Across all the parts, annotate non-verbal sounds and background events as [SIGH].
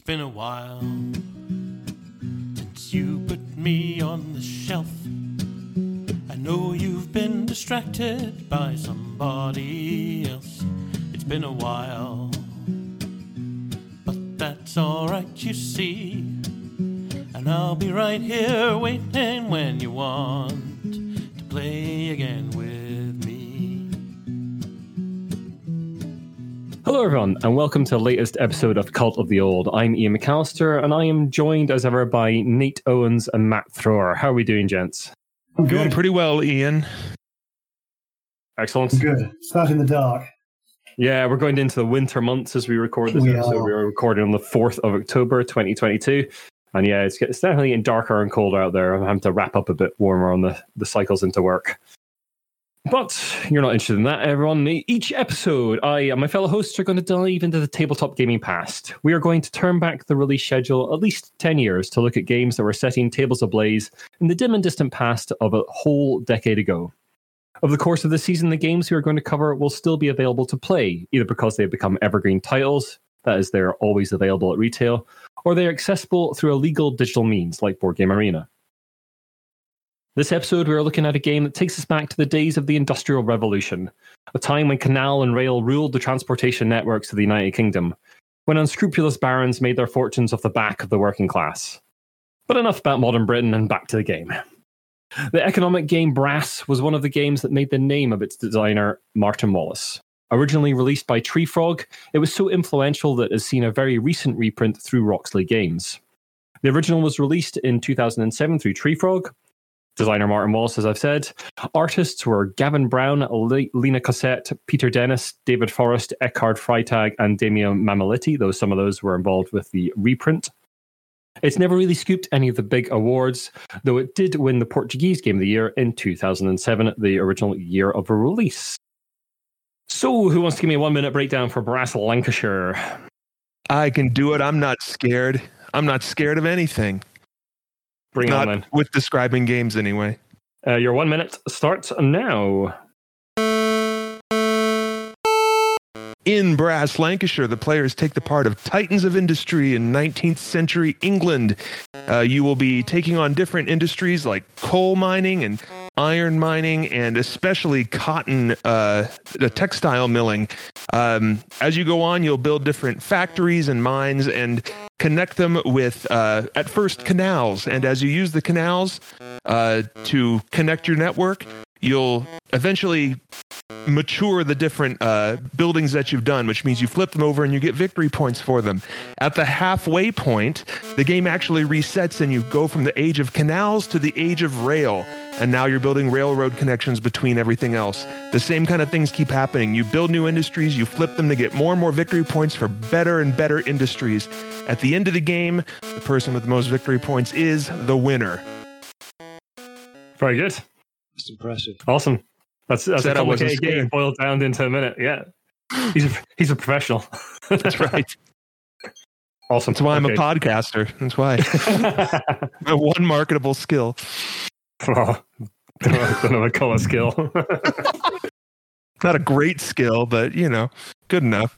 It's been a while since you put me on the shelf. I know you've been distracted by somebody else. It's been a while, but that's alright, you see. And I'll be right here waiting when you want to play again Hello, everyone, and welcome to the latest episode of Cult of the Old. I'm Iain McAllister, and I am joined as ever by Nate Owens and Matt Thrower. How are we doing, gents? I'm Doing pretty well, Ian. Excellent. I'm good. Start in the dark. Yeah, we're going into the winter months as we record this We episode. are. We're recording on the 4th of October, 2022. And yeah, it's, it's definitely getting darker and colder out there. I'm having to wrap up a bit warmer on the, the cycles into work. But you're not interested in that, everyone. Each episode, I and my fellow hosts are going to dive into the tabletop gaming past. We are going to turn back the release schedule at least 10 years to look at games that were setting tables ablaze in the dim and distant past of a whole decade ago. Over the course of the season, the games we are going to cover will still be available to play, either because they've become evergreen titles, that is, they're always available at retail, or they're accessible through a legal digital means like Board Game Arena. This episode, we are looking at a game that takes us back to the days of the Industrial Revolution, a time when canal and rail ruled the transportation networks of the United Kingdom, when unscrupulous barons made their fortunes off the back of the working class. But enough about modern Britain and back to the game. The economic game Brass was one of the games that made the name of its designer, Martin Wallace. Originally released by Treefrog, it was so influential that it has seen a very recent reprint through Roxley Games. The original was released in 2007 through Treefrog. Designer Martin Wallace, as I've said. Artists were Gavan Brown, Le- Lina Cossette, Peter Dennis, David Forest, Eckhard Freytag, and Damien Mammoliti, though some of those were involved with the reprint. It's never really scooped any of the big awards, though it did win the Portuguese Game of the Year in 2007, the original year of release. So, who wants to give me a one minute breakdown for Brass Lancashire? I can do it. I'm not scared. I'm not scared of anything. Bring not on then. with describing games anyway. Uh, your one minute starts now. In Brass, Lancashire, the players take the part of titans of industry in 19th century England. Uh, you will be taking on different industries like coal mining and iron mining, and especially cotton, uh, the textile milling. Um, as you go on, you'll build different factories and mines and connect them with, uh, at first, canals. And as you use the canals uh, to connect your network, you'll eventually mature the different uh, buildings that you've done, which means you flip them over and you get victory points for them. At the halfway point, the game actually resets and you go from the age of canals to the age of rail. And now you're building railroad connections between everything else. The same kind of things keep happening. You build new industries, you flip them to get more and more victory points for better and better industries. At the end of the game, the person with the most victory points is the winner. Very good. That's impressive. Awesome. That's, that's a Said I wasn't complicated game scared. boiled down into a minute. Yeah. [GASPS] He's a, he's a professional. That's right. [LAUGHS] awesome. That's why I'm a podcaster. That's why. [LAUGHS] My one marketable skill. oh, [LAUGHS] don't know what call a skill. Not a great skill, but you know, good enough.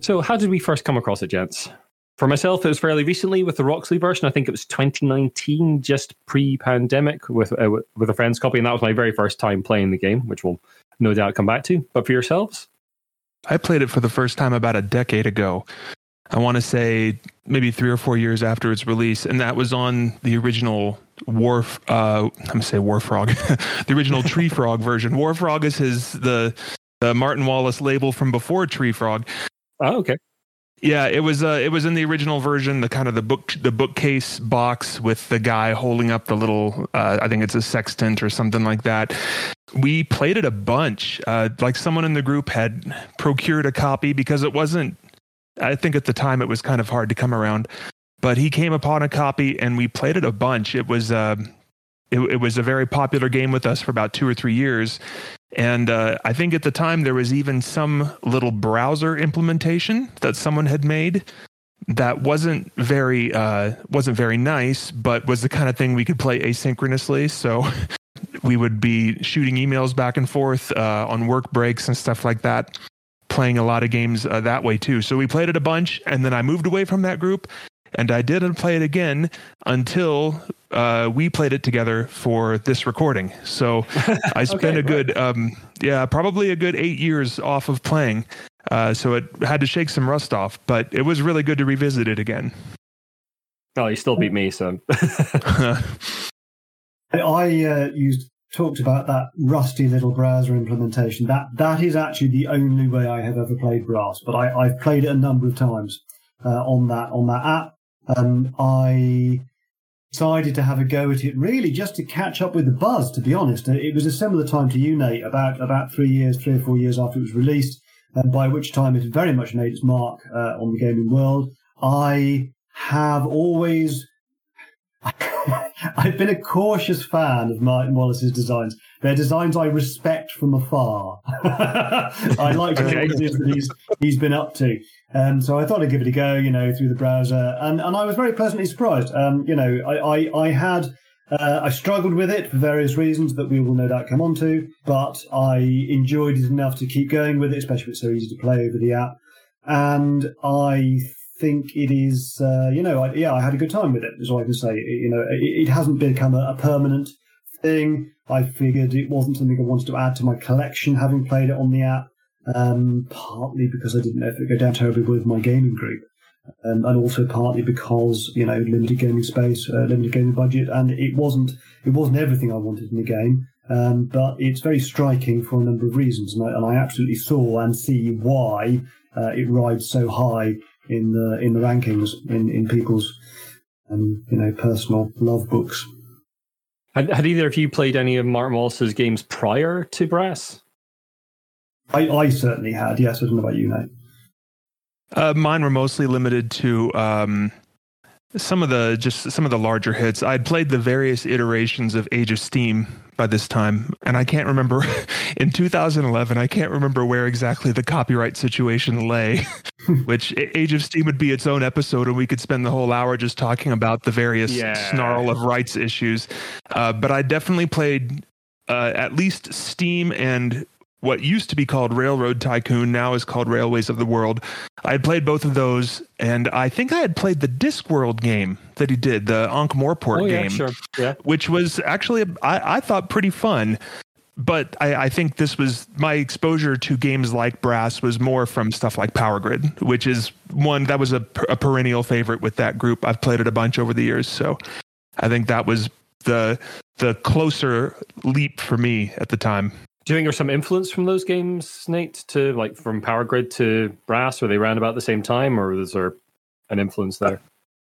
so, how did we first come across it, gents? For myself, it was fairly recently with the Roxley version. I think it was 2019, just pre-pandemic, with uh, with- a friend's copy, and that was my very first time playing the game, which we'll no doubt come back to. But for yourselves, I played it for the first time about a decade ago. I want to say maybe three or four years after its release, and that was on the original War. Uh, I'm gonna say Warfrog, [LAUGHS] the original [LAUGHS] Treefrog version. Warfrog is his the the Martin Wallace label from before Treefrog. oh, okay, Yeah, it was uh, it was in the original version, the kind of the book the bookcase box with the guy holding up the little uh, I think it's a sextant or something like that. We played it a bunch. Uh, like someone in the group had procured a copy because it wasn't. I think at the time it was kind of hard to come around, but he came upon a copy and we played it a bunch. It was um, it, it was a very popular game with us for about two or three years. And uh, I think at the time there was even some little browser implementation that someone had made that wasn't very uh, wasn't very nice, but was the kind of thing we could play asynchronously. So we would be shooting emails back and forth uh, on work breaks and stuff like that. playing a lot of games uh, that way too. So we played it a bunch, and then I moved away from that group, and I didn't play it again until uh, we played it together for this recording. So [LAUGHS] I spent Okay, a good, um, yeah, probably a good eight years off of playing. Uh, so it had to shake some rust off, but it was really good to revisit it again. Oh, you still beat me, so [LAUGHS] I uh, used talked about that rusty little browser implementation. That that is actually the only way I have ever played Brass, but I, I've played it a number of times uh, on that on that app. Um, I decided to have a go at it really just to catch up with the buzz. To be honest, it was a similar time to you, Nate, about about three years, three or four years after it was released. Um, by which time it had very much made its mark uh, on the gaming world. I have always [LAUGHS] I've been a cautious fan of Martin Wallace's designs. They're designs I respect from afar. [LAUGHS] I like Okay. what it is that he's, he's been up to. Um, so I thought I'd give it a go, you know, through the browser. And, and I was very pleasantly surprised. Um, you know, I, I, I had, uh, I struggled with it for various reasons that we will no doubt come on to, but I enjoyed it enough to keep going with it, especially if it's so easy to play over the app. And I think it is, uh, you know, I, yeah, I had a good time with it. Is all I can say. You know, it, it hasn't become a, a permanent thing. I figured it wasn't something I wanted to add to my collection, having played it on the app. Um, partly because I didn't know if it would go down terribly with my gaming group, um, and also partly because you know limited gaming space, uh, limited gaming budget, and it wasn't it wasn't everything I wanted in the game. Um, but it's very striking for a number of reasons, and I, and I absolutely saw and see why uh, it rides so high in the in the rankings in in people's um, you know personal love books. had, had either of you played any of Martin Wallace's games prior to Brass? I, I certainly had. Yes, I don't know about you, Nate. Uh, mine were mostly limited to um, some of the just some of the larger hits. I'd played the various iterations of Age of Steam by this time, and I can't remember [LAUGHS] in 2011. I can't remember where exactly the copyright situation lay. [LAUGHS] [LAUGHS] which Age of Steam would be its own episode, and we could spend the whole hour just talking about the various Yeah. snarl of rights issues. Uh, but I definitely played uh, at least Steam and what used to be called Railroad Tycoon, now is called Railways of the World. I had played both of those, and I think I had played the Discworld game that he did, the Ankh Morpork oh, yeah, game, sure. Yeah. which was actually, I, I thought, pretty fun. But I, I think this was my exposure to games like Brass was more from stuff like Power Grid, which is one that was a, a perennial favorite with that group. I've played it a bunch over the years, so I think that was the the closer leap for me at the time. Do you think there's some influence from those games, Nate, to like from Power Grid to Brass? Were they around about the same time, or was there an influence there?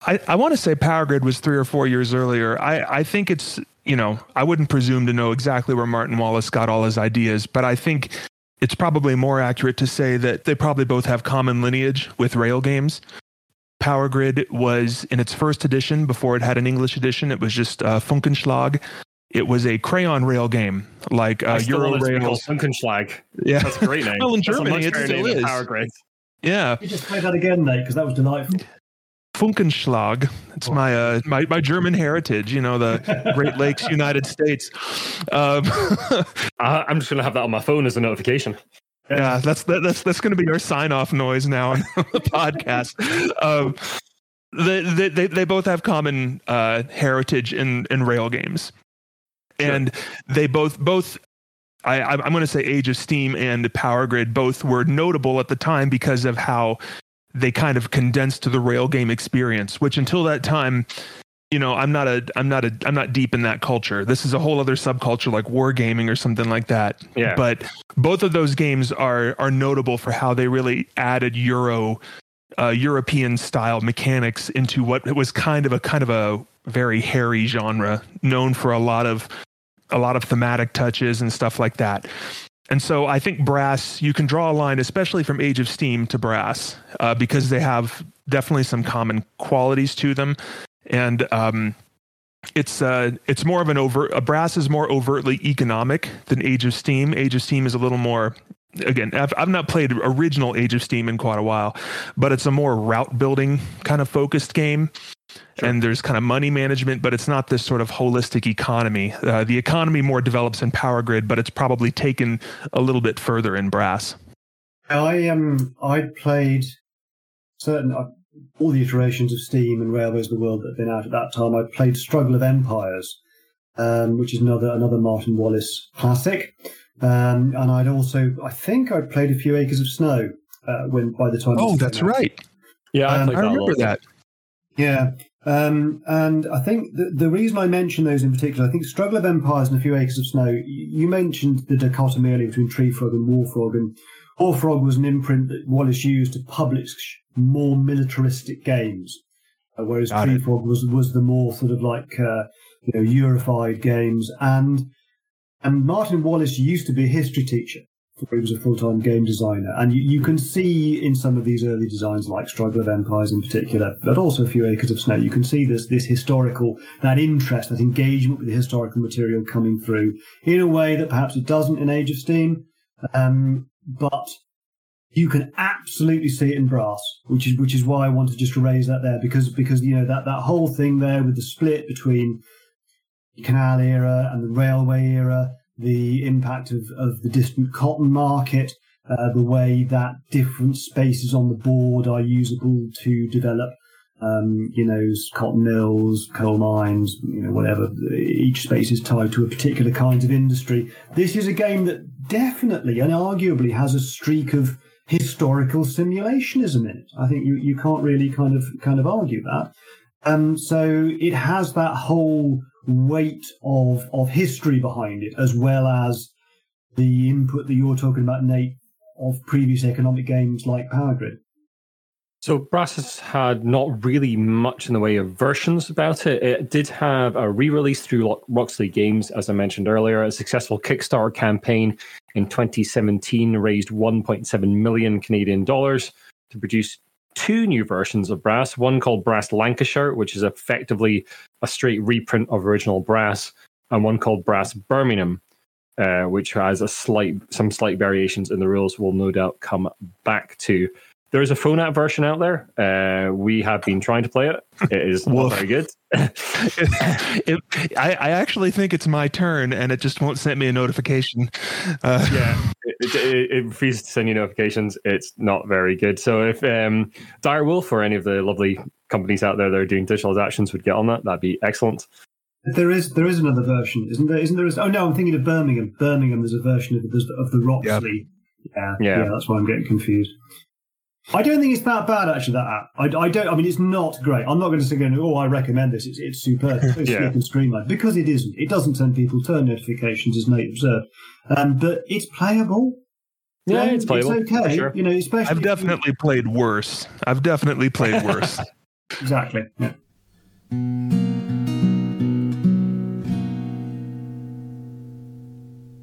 I, I want to say Power Grid was three or four years earlier. I, I think it's, you know, I wouldn't presume to know exactly where Martin Wallace got all his ideas, but I think it's probably more accurate to say that they probably both have common lineage with rail games. Power Grid was in its first edition before it had an English edition. It was just uh, Funkenschlag. It was a crayon rail game like uh, I still Euro want it to be called Rails. Funkenschlag. Yeah, That's a great name. [LAUGHS] Well, in That's Germany, much it still is. Power Grid. yeah. You just play that again, Nate, because that was delightful. Funkenschlag. It's my uh, my my German heritage. You know, the [LAUGHS] Great Lakes, United States. Um, [LAUGHS] Uh, I'm just gonna have that on my phone as a notification. yeah, that's that, that's that's going to be our sign off noise now on [LAUGHS] the podcast. Um, they, they they they both have common uh, heritage in in rail games, and they both both. I, I'm I'm going to say Age of Steam and Power Grid both were notable at the time because of how they kind of condensed to the rail game experience, which until that time, you know, I'm not a I'm not a I'm not deep in that culture. This is a whole other subculture like wargaming or something like that. Yeah. But both of those games are are notable for how they really added Euro uh, European style mechanics into what was kind of a kind of a very hairy genre known for a lot of a lot of thematic touches and stuff like that. And so I think Brass, you can draw a line, especially from Age of Steam to Brass, uh, because they have definitely some common qualities to them. And um, it's uh, it's more of an overt. A Brass is more overtly economic than Age of Steam. Age of Steam is a little more. Again, I've, I've not played original Age of Steam in quite a while, but it's a more route building kind of focused game. And there's kind of money management, but it's not this sort of holistic economy. Uh, the economy more develops in Power Grid, but it's probably taken a little bit further in Brass. I um I played certain uh, all the iterations of Steam and Railways of the World that have been out at that time. I played Struggle of Empires, um, which is another another Martin Wallace classic, um, and I'd also I think I'd played a few Acres of Snow uh, when by the time. Oh, that's out. right. Yeah, I, Um, played I remember lot. that. Yeah. Um, and I think the, the reason I mention those in particular, I think Struggle of Empires and A Few Acres of Snow, you mentioned the dichotomy earlier between Treefrog and Warfrog, and Warfrog was an imprint that Wallace used to publish more militaristic games, uh, whereas Got Tree it. Frog was, was the more sort of like, uh, you know, Eurified games. And, and Martin Wallace used to be a history teacher he was a full-time game designer. And you, you can see in some of these early designs, like Struggle of Empires in particular, but also a few Acres of Snow, you can see this, this historical, that interest, that engagement with the historical material coming through in a way that perhaps it doesn't in Age of Steam. Um, but you can absolutely see it in brass, which is which is why I wanted just to raise that there because because you know that that whole thing there with the split between canal era and the railway era, the impact of, of the distant cotton market, uh, the way that different spaces on the board are usable to develop, um, you know, cotton mills, coal mines, you know, whatever. Each space is tied to a particular kind of industry. This is a game that definitely and arguably has a streak of historical simulationism in it. I think you, you can't really kind of kind of argue that. Um, so it has that whole weight of of history behind it, as well as the input that you're talking about, Nate, of previous economic games like Power Grid. So Brass has had not really much in the way of versions about it. It did have a re-release through Roxley Games, as I mentioned earlier. A successful Kickstarter campaign in 2017 raised 1.7 million Canadian dollars to produce two new versions of Brass. One called Brass Lancashire, which is effectively a straight reprint of original Brass, and one called Brass Birmingham, uh, which has a slight some slight variations in the rules. We'll no doubt come back to. There is a phone app version out there. Uh, we have been trying to play it. It is not Woof. very good. [LAUGHS] It- I, I actually think it's my turn, and it just won't send me a notification. Uh, yeah, [LAUGHS] it, it, it refuses to send you notifications. It's not very good. So if um, Dire Wolf or any of the lovely companies out there that are doing digital actions would get on that, that'd be excellent. There is there is another version, isn't there? Isn't there? Oh no, I'm thinking of Birmingham. Birmingham, there's a version of the of the Roxley. Yeah, Yeah. yeah, that's why I'm getting confused. I don't think it's that bad actually. That app, I, I don't. I mean, it's not great. I'm not going to say, going, "Oh, I recommend this." It's it's superb. It's so Yeah. and streamlined because it isn't. It doesn't send people turn notifications, as Nate observed. Um, but it's playable. Yeah, You know, it's playable. It's okay. sure. You know, especially I've if you- definitely played worse. I've definitely played [LAUGHS] worse. exactly. Yeah.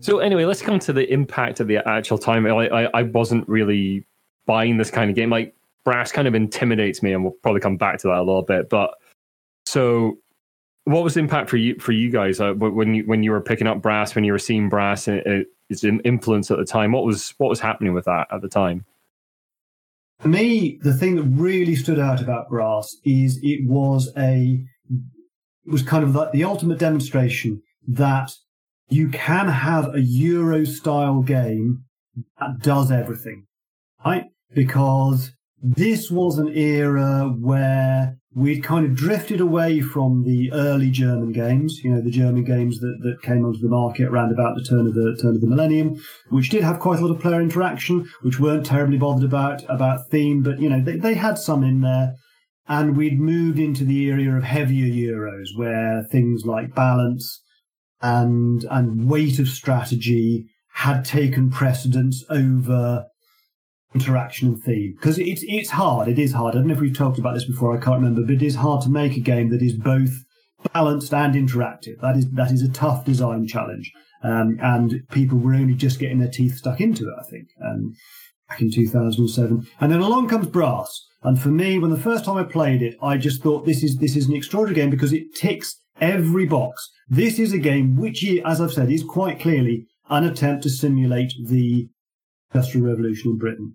So anyway, let's come to the impact of the actual time. I, I, I wasn't really buying this kind of game. Like Brass kind of intimidates me, and we'll probably come back to that a little bit. But so, what was the impact for you for you guys uh, when you when you were picking up Brass, when you were seeing Brass, and it, its influence at the time? What was what was happening with that at the time? For me, the thing that really stood out about Brass is it was a it was kind of like the ultimate demonstration that you can have a Euro style game that does everything, right? Because this was an era where we'd kind of drifted away from the early German games, you know, the German games that, that came onto the market around about the turn of the turn of the millennium, which did have quite a lot of player interaction, which weren't terribly bothered about about theme, but you know, they, they had some in there. And we'd moved into the area of heavier Euros where things like balance and and weight of strategy had taken precedence over interaction and theme because it's it's hard. It is hard. I don't know if we've talked about this before. I can't remember, but it is hard to make a game that is both balanced and interactive. That is that is a tough design challenge, um, and people were only just getting their teeth stuck into it. I think um, back in 2007, and then along comes Brass. And for me, when the first time I played it, I just thought this is this is an extraordinary game because it ticks every box. This is a game which, as I've said, is quite clearly an attempt to simulate the Industrial Revolution in Britain.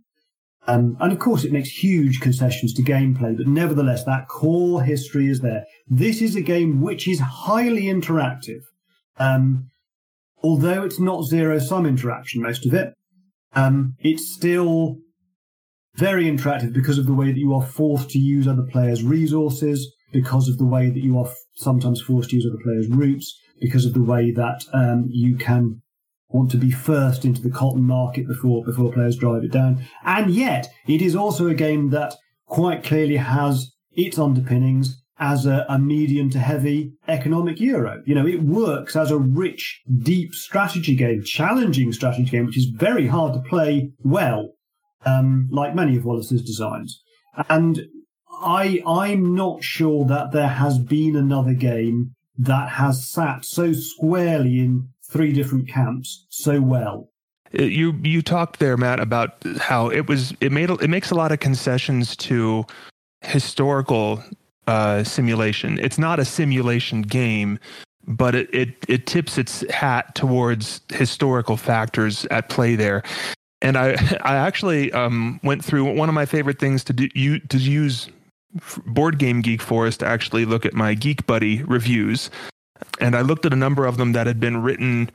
Um, and of course, it makes huge concessions to gameplay, but nevertheless, that core history is there. This is a game which is highly interactive. Um, although it's not zero sum interaction, most of it, Um, it's still very interactive because of the way that you are forced to use other players' resources, because of the way that you are f- sometimes forced to use other players' routes, because of the way that um, you can want to be first into the cotton market before before players drive it down. And yet, it is also a game that quite clearly has its underpinnings as a, a, medium to heavy economic euro. You know, it works as a rich, deep strategy game, challenging strategy game, which is very hard to play well, um, like many of Wallace's designs. And I, I'm not sure that there has been another game that has sat so squarely in three different camps so well. Uh, you you talked there, Matt, about how it was it made it makes a lot of concessions to historical uh, simulation. It's not a simulation game, but it, it it tips its hat towards historical factors at play there. And I I actually um, went through one of my favorite things to do you to use Board Game Geek for us to actually look at my Geek Buddy reviews, and I looked at a number of them that had been written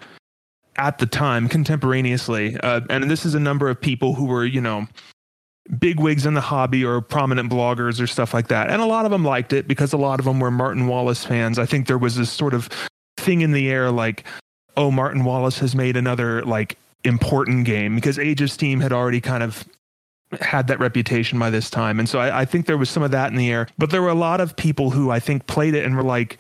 at the time contemporaneously, uh, and this is a number of people who were you know big wigs in the hobby or prominent bloggers or stuff like that. And a lot of them liked it because a lot of them were Martin Wallace fans. I think there was this sort of thing in the air like, oh, Martin Wallace has made another like important game because Age of Steam had already kind of had that reputation by this time. And so I, I think there was some of that in the air. But there were a lot of people who I think played it and were like,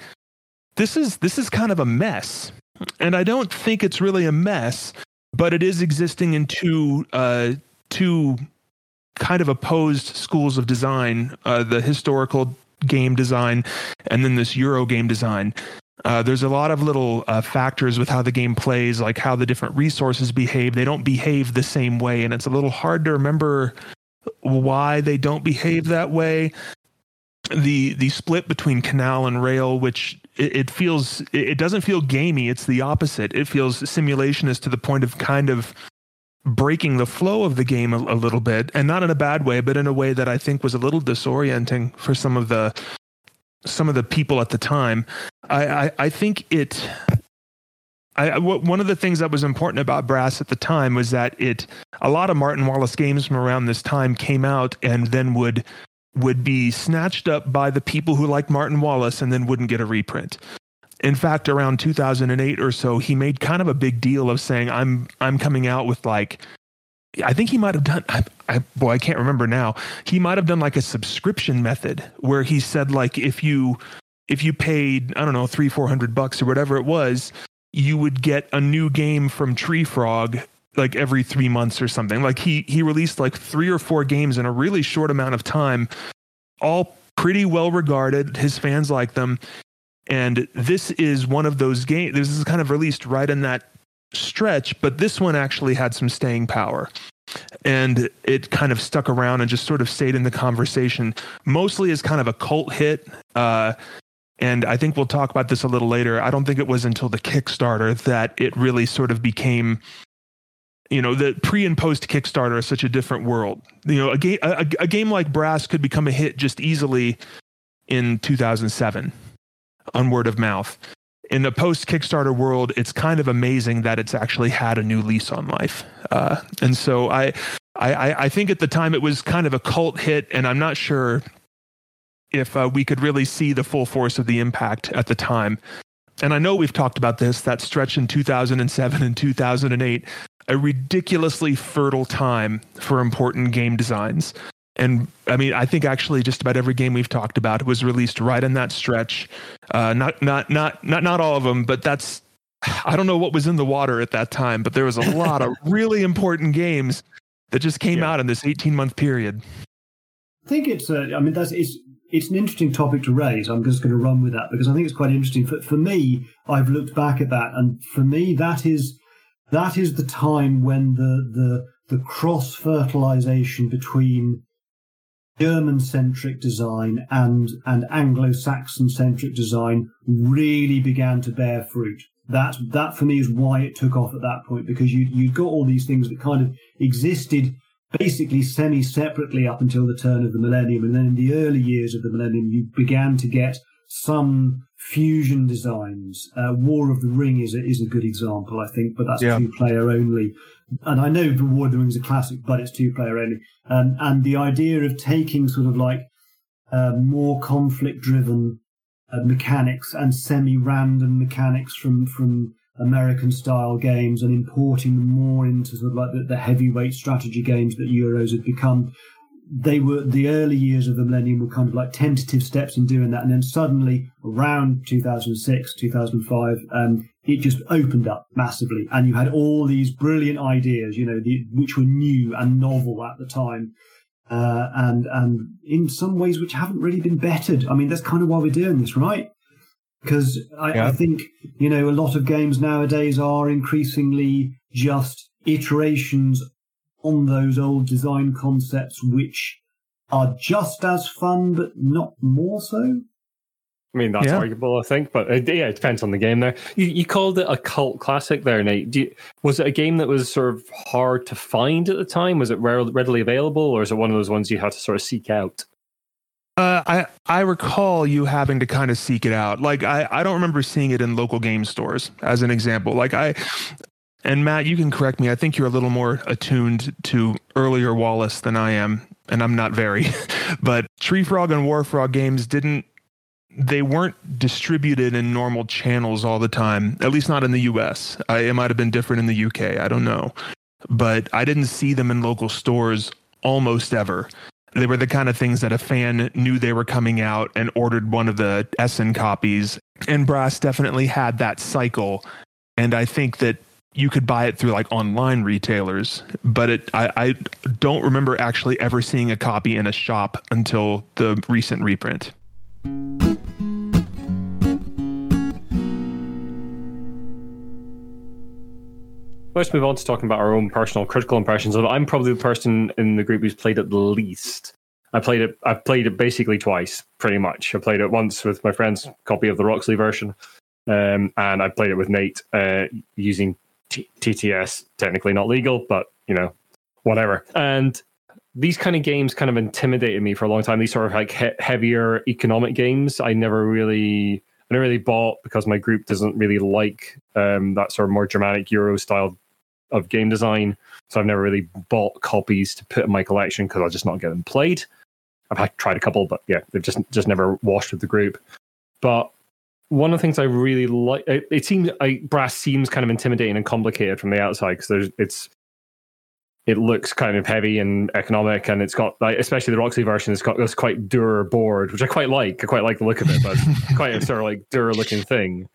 this is this is kind of a mess. And I don't think it's really a mess, but it is existing in two uh two kind of opposed schools of design uh, the historical game design and then this Euro game design. Uh, there's a lot of little uh, factors with how the game plays, like how the different resources behave. They don't behave the same way, and it's a little hard to remember why they don't behave that way. The the split between canal and rail, which it, it feels it doesn't feel gamey. It's the opposite. It feels simulationist to the point of kind of breaking the flow of the game a, a, little bit, and not in a bad way, but in a way that I think was a little disorienting for some of the some of the people at the time. I I, I think it. I, one of the things that was important about Brass at the time was that it a lot of Martin Wallace games from around this time came out and then would would be snatched up by the people who like Martin Wallace and then wouldn't get a reprint in fact, around 2008 or so, he made kind of a big deal of saying, "I'm I'm coming out with like." I think he might have done. I, I, boy, I can't remember now. He might have done like a subscription method where he said like if you if you paid I don't know three four hundred bucks or whatever it was, you would get a new game from Treefrog like every three months or something. Like he he released like three or four games in a really short amount of time, all pretty well regarded. His fans like them, and this is one of those games. This is kind of released right in that stretch, but this one actually had some staying power. And it kind of stuck around and just sort of stayed in the conversation, mostly as kind of a cult hit. Uh, and I think we'll talk about this a little later. I don't think it was until the Kickstarter that it really sort of became you know the pre and post kickstarter is such a different world you know a game a, a, game like brass could become a hit just easily in 2007 on word of mouth. In the post Kickstarter world, it's kind of amazing that it's actually had a new lease on life. Uh, and so I, I, I think at the time it was kind of a cult hit, and I'm not sure if uh, we could really see the full force of the impact at the time. And I know we've talked about this, that stretch in 2007 and 2008, a ridiculously fertile time for important game designs. And I mean, I think actually just about every game we've talked about was released right in that stretch. Uh, not, not, not, not, not all of them, but that's. [SIGHS] I don't know what was in the water at that time, but there was a lot of [LAUGHS] really important games that just came yeah. out in this 18 month period. I think it's. Uh, I mean, that's it's it's an interesting topic to raise. I'm just going to run with that because I think it's quite interesting. For for me, I've looked back at that, and for me, that is that is the time when the the the cross fertilization between German centric design and, and Anglo Saxon centric design really began to bear fruit. That, that for me is why it took off at that point because you, you got all these things that kind of existed basically semi separately up until the turn of the millennium. And then in the early years of the millennium, you began to get some fusion designs. Uh, War of the Ring is a, is a good example, I think, but that's Yeah. two player only. And I know the War of the Ring is a classic, but it's two player only. Um, and the idea of taking sort of like uh, more conflict driven uh, mechanics and semi random mechanics from from American style games and importing them more into sort of like the, the heavyweight strategy games that Euros had become. They were the early years of the millennium were kind of like tentative steps in doing that, and then suddenly around 2006, 2005, um, it just opened up massively, and you had all these brilliant ideas, you know, the, which were new and novel at the time, uh, and and in some ways which haven't really been bettered. I mean, that's kind of why we're doing this, right? Because I, Yeah. I think you know a lot of games nowadays are increasingly just iterations on those old design concepts, which are just as fun but not more so. I mean, that's Yeah. arguable, I think, but it, yeah, it depends on the game. There, you, you called it a cult classic, there, Nate. Do you, was it a game that was sort of hard to find at the time? Was it rare- readily available, or is it one of those ones you had to sort of seek out? Uh, I I recall you having to kind of seek it out. Like I I don't remember seeing it in local game stores as an example. Like I and Matt, you can correct me. I think you're a little more attuned to earlier Wallace than I am, and I'm not very. [LAUGHS] but Treefrog and Warfrog games didn't they weren't distributed in normal channels all the time. At least not in the U.S. I, it might have been different in the U.K. I don't know, but I didn't see them in local stores almost ever. They were the kind of things that a fan knew they were coming out and ordered one of the Essen copies. And Brass definitely had that cycle. And I think that you could buy it through like online retailers, but it I, I don't remember actually ever seeing a copy in a shop until the recent reprint. Let's move on to talking about our own personal critical impressions. I'm probably the person in the group who's played it the least. I played it. I've played it basically twice, pretty much. I played it once with my friend's copy of the Roxley version, um, and I played it with Nate uh, using TTS. Technically not legal, but you know, whatever. And these kind of games kind of intimidated me for a long time. These sort of like he- heavier economic games, I never really, I never really bought because my group doesn't really like um, that sort of more dramatic Euro style of game design. So I've never really bought copies to put in my collection because I'll just not get them played. I've tried a couple, but yeah, they've just just never washed with the group. But one of the things I really like, it, it seems I, brass seems kind of intimidating and complicated from the outside because there's it's it looks kind of heavy and economic, and it's got like especially the Roxley version. It's got this quite dour board, which I quite like. I quite like the look of it, but it's [LAUGHS] quite a sort of like dour looking thing.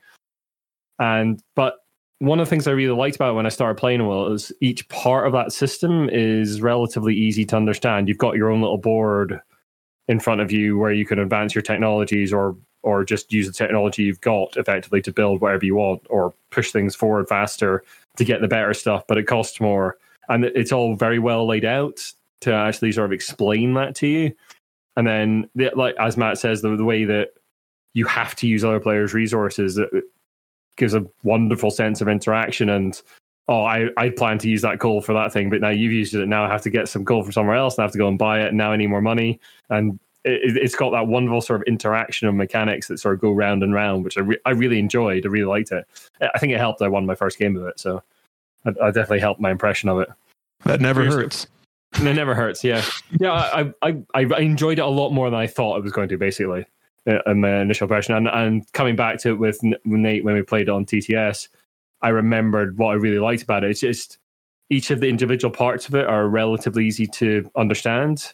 And but one of the things I really liked about it when I started playing was each part of that system is relatively easy to understand. You've got your own little board in front of you where you can advance your technologies or or just use the technology you've got effectively to build whatever you want or push things forward faster to get the better stuff, but it costs more. And it's all very well laid out to actually sort of explain that to you. And then, the, like as Matt says, the, the way that you have to use other players' resources gives a wonderful sense of interaction. And oh, I I plan to use that coal for that thing, but now you've used it. Now I have to get some coal from somewhere else, and I have to go and buy it. And now I need more money. And it, it's got that wonderful sort of interaction of mechanics that sort of go round and round, which I, re- I really enjoyed. I really liked it. I think it helped. I won my first game of it, so I, I definitely helped my impression of it. That never hurts. [LAUGHS] And it never hurts. Yeah, yeah. I, I I enjoyed it a lot more than I thought it was going to. Basically, uh, in my initial impression, and and coming back to it with Nate when we played it on TTS, I remembered what I really liked about it. It's just each of the individual parts of it are relatively easy to understand.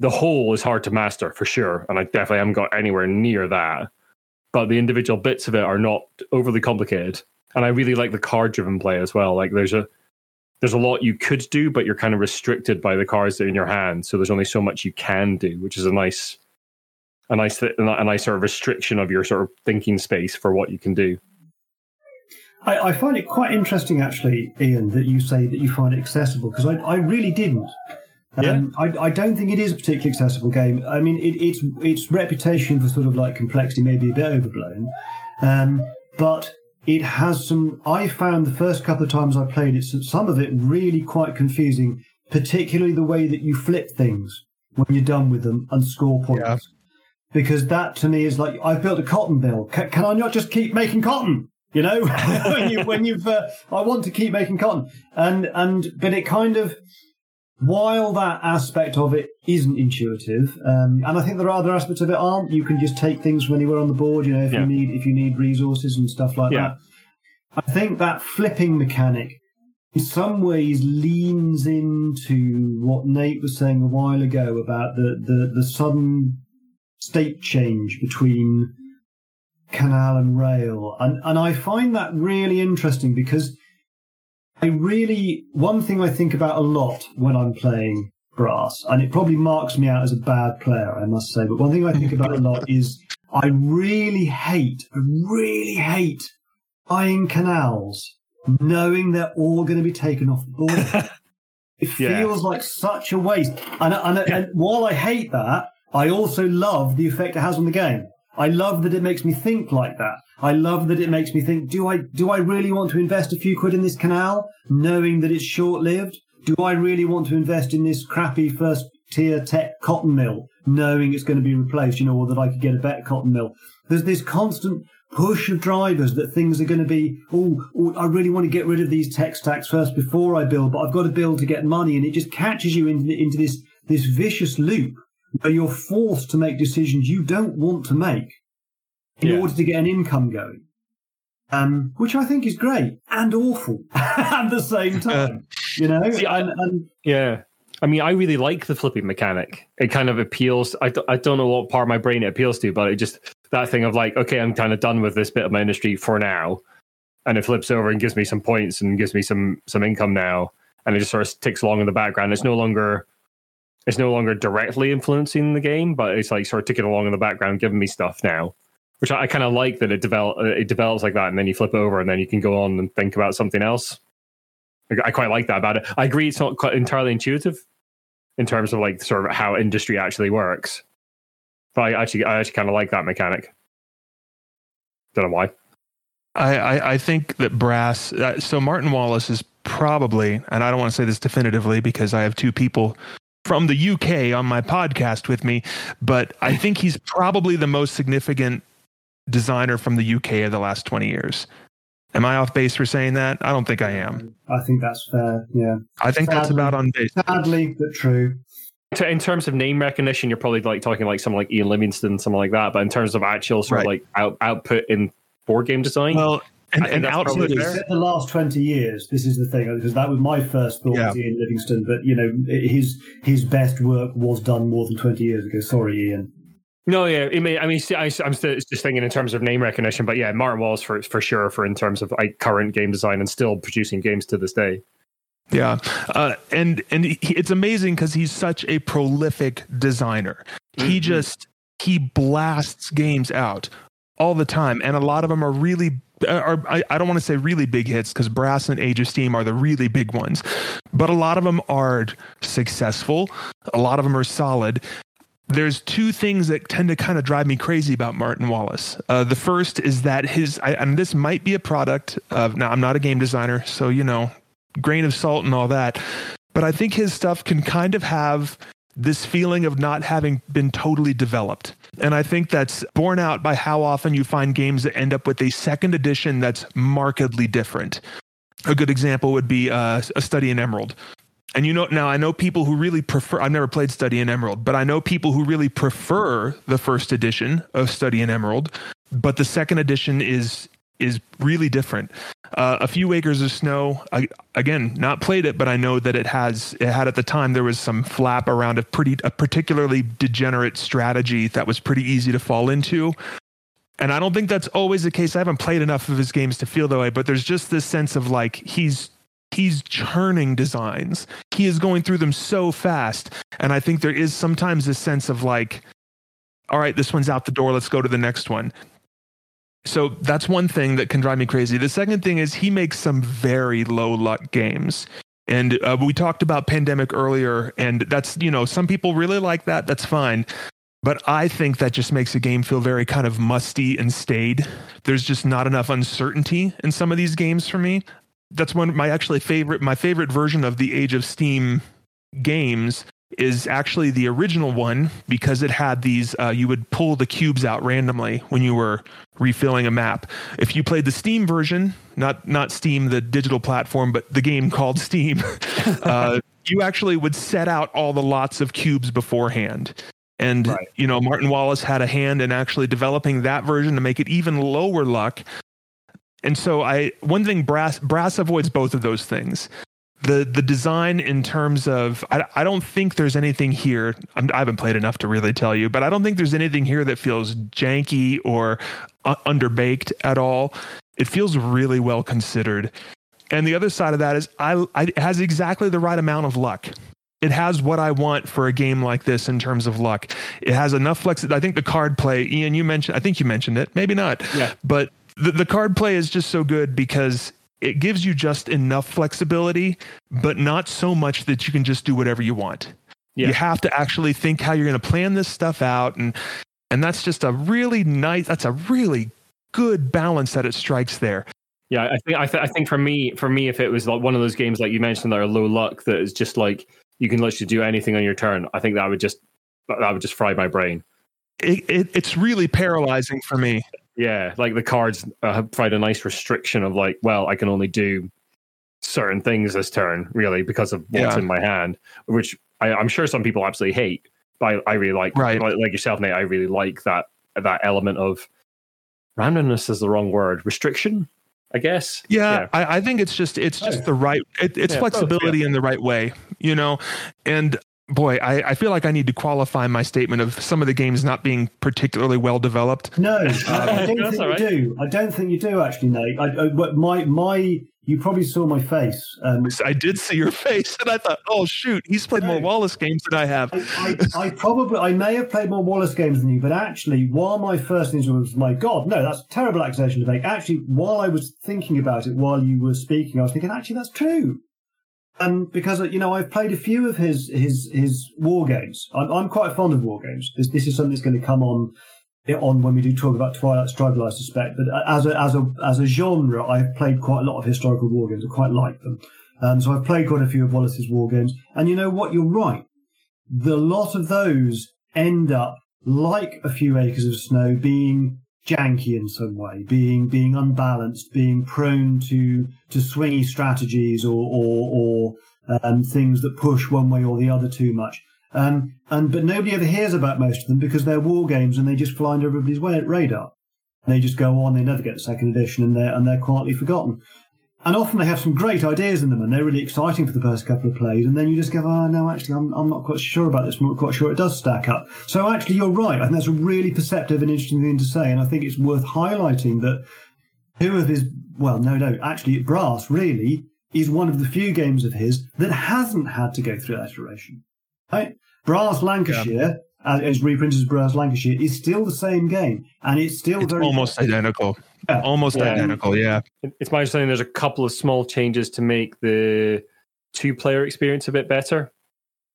The whole is hard to master for sure, and I definitely haven't got anywhere near that. But the individual bits of it are not overly complicated, and I really like the card-driven play as well. Like there's a there's a lot you could do, but you're kind of restricted by the cards that are in your hand. So there's only so much you can do, which is a nice, a nice, a nice sort of restriction of your sort of thinking space for what you can do. I, I find it quite interesting, actually, Ian, that you say that you find it accessible because I, I really didn't. Um, I, I don't think it is a particularly accessible game. I mean, it, its its reputation for sort of like complexity may be a bit overblown, um, but it has some. I found the first couple of times I played it, some of it really quite confusing, particularly the way that you flip things when you're done with them and score points. Yeah. because that to me is like I've built a cotton mill. Can, can I not just keep making cotton? You know, [LAUGHS] when you when you've uh, I want to keep making cotton, and and but it kind of while that aspect of it isn't intuitive, um, and I think there are other aspects of it aren't. You can just take things from anywhere on the board. You know, if Yeah. you need if you need resources and stuff like Yeah. that. I think that flipping mechanic in some ways leans into what Nate was saying a while ago about the, the, the sudden state change between canal and rail. And, and I find that really interesting because I really, one thing I think about a lot when I'm playing brass, and it probably marks me out as a bad player, I must say, but one thing I think about a lot [LAUGHS] is I really hate, I really hate buying canals knowing they're all going to be taken off the board. [LAUGHS] It Yeah. feels like such a waste. And, and, and while I hate that, I also love the effect it has on the game. I love that it makes me think like that. I love that it makes me think, do I, do I really want to invest a few quid in this canal, knowing that it's short lived? Do I really want to invest in this crappy first tier tech cotton mill, knowing it's going to be replaced, you know, or that I could get a better cotton mill? There's this constant push of drivers that things are going to be, oh, I really want to get rid of these tech stacks first before I build, but I've got to build to get money. And it just catches you into, into this, this vicious loop where you're forced to make decisions you don't want to make in Yeah. order to get an income going. Um, which I think is great and awful [LAUGHS] at the same time, you know. See, I- and, and Yeah. I mean, I really like the flipping mechanic. It kind of appeals. I, d- I don't know what part of my brain it appeals to, but it just that thing of like, okay, I'm kind of done with this bit of my industry for now, and it flips over and gives me some points and gives me some some income now, and it just sort of ticks along in the background. It's no longer it's no longer directly influencing the game, but it's like sort of ticking along in the background, giving me stuff now, which I, I kind of like that it develop it develops like that, and then you flip over and then you can go on and think about something else. I- I quite like that about it. I agree it's not quite entirely intuitive in terms of like sort of how industry actually works. But I actually I actually kind of like that mechanic. Don't know why. I, I, I think that brass. Uh, so Martin Wallace is probably, and I don't want to say this definitively because I have two people from the UK on my podcast with me, but I think he's probably the most significant designer from the UK of the last 20 years. Am I off base for saying that? I don't think I am. I think that's fair. Yeah, I think that's about on base. sadly but true. So in terms of name recognition, you're probably like talking like someone like Ian Livingstone, someone like that. But in terms of actual sort of like out, output in board game design, Well, and, I think and that's is, the last 20 years, this is the thing, because that was my first thought Yeah. Ian Livingstone, but, you know, his his best work was done more than 20 years ago. Sorry, Ian. no, yeah, I mean, I mean, see, I, I'm still just thinking in terms of name recognition, but yeah, Martin Wallace for for sure for in terms of like current game design and still producing games to this day. Yeah, uh, and and he, it's amazing because he's such a prolific designer. He Mhm. just he blasts games out all the time, and a lot of them are really. Are, I, I don't want to say really big hits because Brass and Age of Steam are the really big ones, but a lot of them are successful. A lot of them are solid. There's two things that tend to kind of drive me crazy about Martin Wallace. Uh, the first is that his, I, and this might be a product of. Now, I'm not a game designer, so you know, grain of salt and all that. But I think his stuff can kind of have this feeling of not having been totally developed. And I think that's borne out by how often you find games that end up with a second edition that's markedly different. A good example would be uh, a study in Emerald. And you know, now I know people who really prefer, I've never played Study in Emerald, but I know people who really prefer the first edition of Study in Emerald, but the second edition is is really different. Uh, a few acres of snow. I, again, not played it, but I know that it has. It had at the time there was some flap around a pretty, a particularly degenerate strategy that was pretty easy to fall into. And I don't think that's always the case. I haven't played enough of his games to feel that way, but there's just this sense of like he's he's churning designs. He is going through them so fast, and I think there is sometimes this sense of like, all right, this one's out the door. Let's go to the next one. So that's one thing that can drive me crazy. The second thing is he makes some very low luck games. And uh, we talked about pandemic earlier, and that's, you know, some people really like that. That's fine. But I think that just makes a game feel very kind of musty and staid. There's just not enough uncertainty in some of these games for me. That's one of my actually favorite, my favorite version of the Age of Steam games is actually the original one because it had these uh, you would pull the cubes out randomly when you were refilling a map. If you played the steam version not not steam the digital platform but the game called [LAUGHS] steam [LAUGHS] uh, you actually would set out all the lots of cubes beforehand. And Right. you know martin wallace had a hand in actually developing that version to make it even lower luck. And so i one thing brass brass avoids both of those things the the design in terms of I, I don't think there's anything here I'm, I haven't played enough to really tell you, but I don't think there's anything here that feels janky or uh, underbaked at all. It feels really well considered. And the other side of that is I, I it has exactly the right amount of luck. It has what I want for a game like this in terms of luck. It has enough flex. I think the card play, Iain, you mentioned. I think you mentioned it. Maybe not. Yeah. But the, the card play is just so good because it gives you just enough flexibility, but not so much that you can just do whatever you want. Yeah. You have to actually think how you're going to plan this stuff out, and and that's just a really nice. That's a really good balance that it strikes there. Yeah, I think I, th- I think for me, for me, if it was like one of those games like you mentioned that are low luck, that is just like you can literally do anything on your turn. I think that would just that would just fry my brain. It, it it's really paralyzing for me. Yeah, like the cards uh, provide a nice restriction of like, well, I can only do certain things this turn, really, because of what's Yeah. in my hand, which I, I'm sure some people absolutely hate. But I, I really like, Right. like, like yourself, Nate. I really like that that element of randomness is the wrong word, restriction, I guess. Yeah, I, I think it's just it's just Both. the right it, it's Yeah, flexibility in the right way, you know. And boy, I, I feel like I need to qualify my statement of some of the games not being particularly well developed. No, I, I don't think all you right. do. I don't think you do actually, Nate. I, I, but my my, you probably saw my face. Um, [LAUGHS] I did see your face, and I thought, oh shoot, he's played more Wallace games than I have. I, I, I probably, I may have played more Wallace games than you, but actually, while my first instinct was, my God, no, that's a terrible accusation to make. Actually, while I was thinking about it, while you were speaking, I was thinking, actually, that's true. And because you know, I've played a few of his his his war games. I'm, I'm quite fond of war games. This, this is something that's going to come on on when we do talk about Twilight Struggle, I suspect. But as a as a as a genre, I've played quite a lot of historical war games. I quite like them. Um, so I've played quite a few of Wallace's war games. And you know what? You're right. The lot of those end up like a few acres of snow being janky in some way, being being unbalanced, being prone to to swingy strategies or or, or um, things that push one way or the other too much. Um, and but nobody ever hears about most of them because they're war games and they just fly under everybody's radar. They just go on. They never get the second edition, and they're and they're quietly forgotten. And often they have some great ideas in them, and they're really exciting for the first couple of plays. And then you just go, "Oh no, actually, I'm I'm not quite sure about this. I'm not quite sure it does stack up." So actually, you're right. I think that's a really perceptive and interesting thing to say, and I think it's worth highlighting that two of his well, no, no, actually, Brass really is one of the few games of his that hasn't had to go through that iteration. Right? Brass Lancashire, uh, as reprinted as Brass Lancashire, is still the same game, and it's still It's very almost identical. Yeah. Almost Yeah. identical, yeah. It's my understanding there's a couple of small changes to make the two player experience a bit better.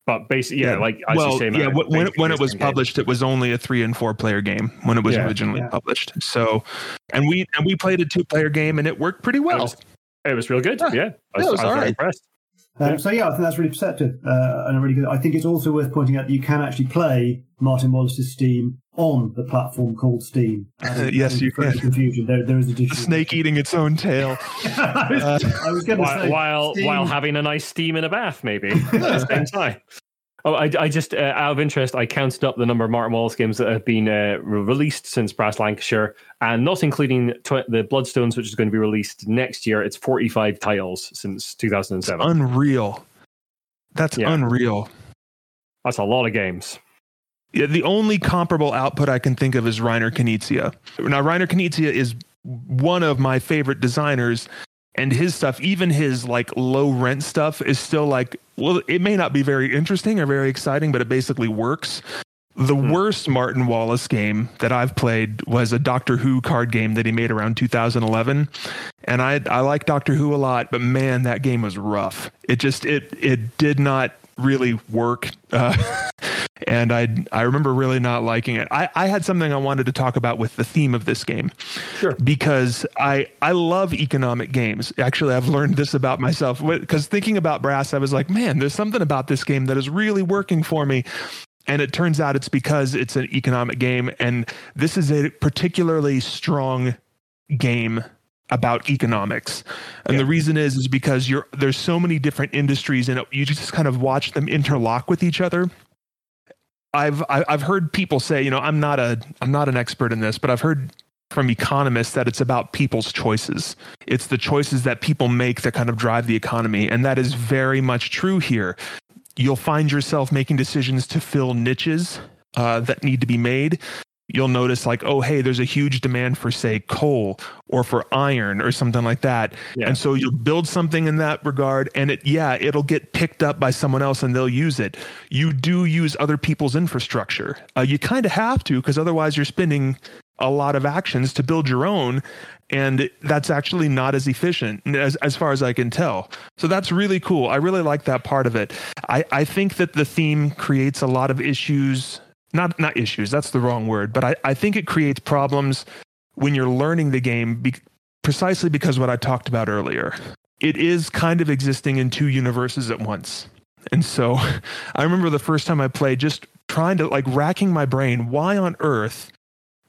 But basically, yeah, like as well, you say, yeah. man, When when it was same game. published, it was only a three and four player game when it was Yeah. originally Yeah. published. So, and we and we played a two player game and it worked pretty well. was- it was real good. Yeah. Yeah, I was, Yeah, it was I was very alright. impressed. Um, so yeah, I think that's really perceptive uh, and really good. I think it's also worth pointing out that you can actually play Martin Wallace's Steam on the platform called Steam. [LAUGHS] Um, Yes, you for the can. Confusion. There, there is The additional snake eating its own tail. [LAUGHS] I was, I was going to While say while, Steam- while having a nice steam in a bath, maybe [LAUGHS] at the same time. Oh, I, I just uh, out of interest, I counted up the number of Martin Wallace games that have been uh, released since Brass Lancashire, and not including tw- the Bloodstones, which is going to be released next year. It's forty-five titles since two thousand and seven. Unreal. That's Yeah. unreal. That's a lot of games. Yeah, the only comparable output I can think of is Reiner Knizia. Now, Reiner Knizia is one of my favorite designers, and his stuff, even his like low rent stuff, is still like, well, it may not be very interesting or very exciting, but it basically works. The Hmm. worst Martin Wallace game that I've played was a Doctor Who card game that he made around 2011, and I I like Doctor Who a lot, but man, that game was rough. It just it it did not really work. Uh, [LAUGHS] and I I remember really not liking it. I, I had something I wanted to talk about with the theme of this game, Sure. because I I love economic games. Actually, I've learned this about myself because thinking about Brass, I was like, man, there's something about this game that is really working for me. And it turns out it's because it's an economic game, and this is a particularly strong game about economics. And Yeah. the reason is is because you're there's so many different industries and you just kind of watch them interlock with each other. I've I've heard people say, you know, I'm not a I'm not an expert in this, but I've heard from economists that it's about people's choices. It's the choices that people make that kind of drive the economy, and that is very much true here. You'll find yourself making decisions to fill niches uh, that need to be made. You'll notice, like, oh, hey, there's a huge demand for, say, coal or for iron or something like that. Yeah. And so you'll build something in that regard, and it, yeah, it'll get picked up by someone else and they'll use it. You do use other people's infrastructure. Uh, you kind of have to, because otherwise you're spending a lot of actions to build your own and that's actually not as efficient as, as far as i can tell so that's really cool i really like that part of it I, I think that the theme creates a lot of issues not not issues that's the wrong word but i, I think it creates problems when you're learning the game be, precisely because what i talked about earlier it is kind of existing in two universes at once and so [LAUGHS] i remember the first time i played just trying to like racking my brain why on earth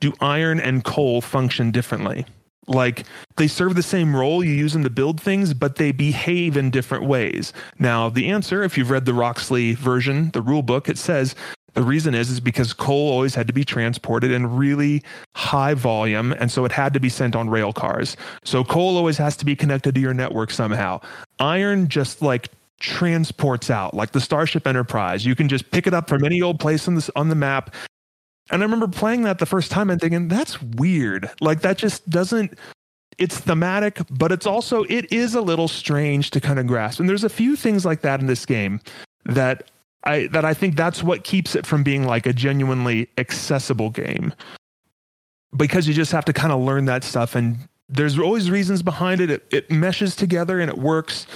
do iron and coal function differently? Like they serve the same role, you use them to build things, but they behave in different ways. Now, the answer, if you've read the Roxley version, the rule book, it says the reason is is because coal always had to be transported in really high volume, and so it had to be sent on rail cars. So coal always has to be connected to your network somehow. Iron just like transports out, like the Starship Enterprise. You can just pick it up from any old place on this on the map and I remember playing that the first time and thinking, that's weird. Like that just doesn't it's thematic, but it's also it is a little strange to kind of grasp. And there's a few things like that in this game that I that I think that's what keeps it from being like a genuinely accessible game. Because you just have to kind of learn that stuff and there's always reasons behind it. It it meshes together and it works,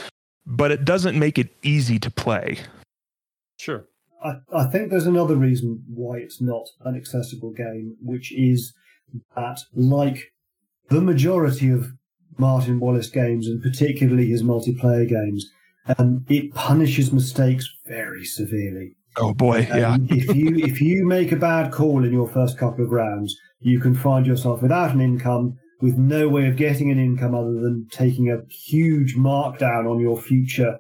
but it doesn't make it easy to play. Sure. I, I think there's another reason why it's not an accessible game, which is that, like the majority of Martin Wallace games, and particularly his multiplayer games, um, it punishes mistakes very severely. Oh boy, yeah. Um, [LAUGHS] if you if you make a bad call in your first couple of rounds, you can find yourself without an income, with no way of getting an income other than taking a huge markdown on your future,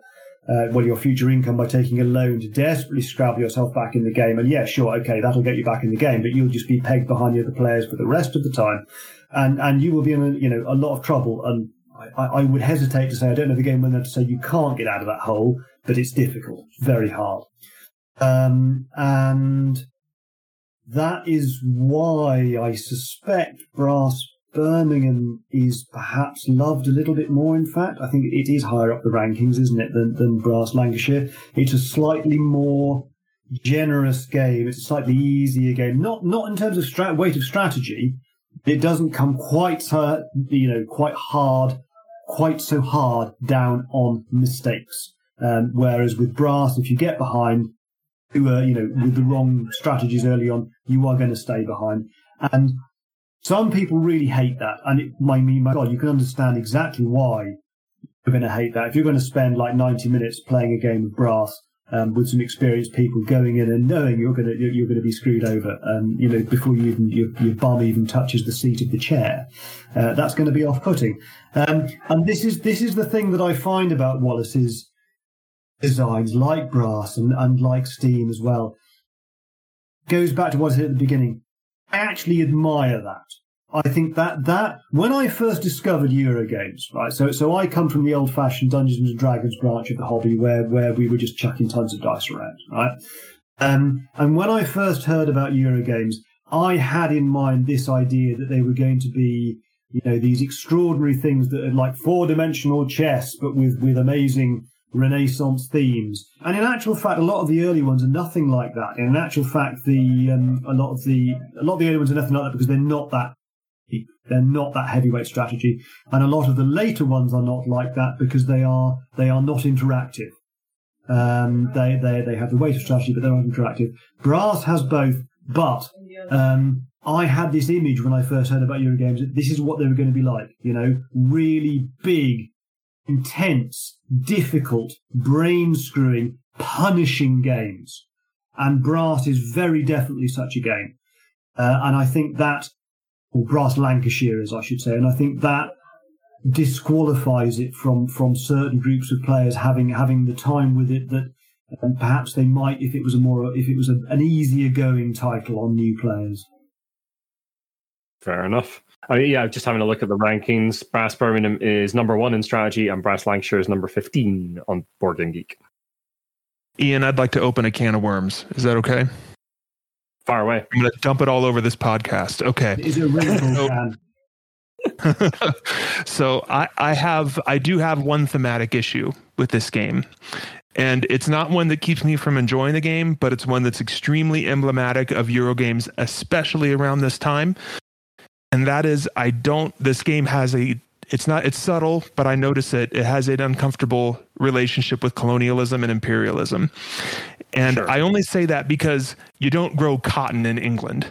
uh, well, your future income by taking a loan to desperately scrap yourself back in the game. And yeah, sure, okay, that'll get you back in the game, but you'll just be pegged behind the other players for the rest of the time, and and you will be in a, you know a lot of trouble. And I, I would hesitate to say I don't know the game enough to say you can't get out of that hole, but it's difficult, very hard. Um, and that is why I suspect Brass Birmingham is perhaps loved a little bit more. In fact, I think it is higher up the rankings, isn't it, than, than Brass Lancashire? It's a slightly more generous game. It's a slightly easier game. Not not in terms of weight of strategy. It doesn't come quite so you know quite hard, quite so hard down on mistakes. Um, whereas with Brass, if you get behind, you know, with the wrong strategies early on, you are going to stay behind. And some people really hate that. And it, I mean, my God, you can understand exactly why you're going to hate that. If you're going to spend like 90 minutes playing a game of brass um, with some experienced people going in and knowing you're going to, you're, going to be screwed over, um, you know, before you even, your, your bum even touches the seat of the chair, uh, that's going to be off-putting. Um, and this is, this is the thing that I find about Wallace's, designs like brass and, and like steam as well goes back to what I said at the beginning. I actually admire that. I think that that when I first discovered Eurogames, right? So so I come from the old fashioned Dungeons and Dragons branch of the hobby where where we were just chucking tons of dice around, right? Um, and when I first heard about Eurogames, I had in mind this idea that they were going to be, you know, these extraordinary things that are like four dimensional chess, but with with amazing Renaissance themes. And in actual fact, a lot of the early ones are nothing like that. In actual fact, the um, a lot of the a lot of the early ones are nothing like that because they're not that. They're not that heavyweight strategy, and a lot of the later ones are not like that because they are they are not interactive. Um, they, they, they have the weight of strategy, but they're not interactive. Brass has both, but um, I had this image when I first heard about Eurogames this is what they were going to be like. You know, really big, intense, difficult, brain screwing, punishing games. And Brass is very definitely such a game. Uh, and I think that, or Brass Lancashire, as I should say, and I think that disqualifies it from from certain groups of players having having the time with it that um, perhaps they might if it was a more if it was a, an easier going title on new players. Fair enough. I mean, yeah, just having a look at the rankings. Brass Birmingham is number one in strategy, and Brass Lancashire is number fifteen on Board Game Geek. Iain, I'd like to open a can of worms. Is that okay? Far away. I'm going to dump it all over this podcast. Okay. Is a really cool [LAUGHS] so I, I have I do have one thematic issue with this game. And it's not one that keeps me from enjoying the game, but it's one that's extremely emblematic of Eurogames, especially around this time. And that is I don't this game has a it's not it's subtle, but I notice it. It has an uncomfortable relationship with colonialism and imperialism. And Sure. I only say that because you don't grow cotton in England.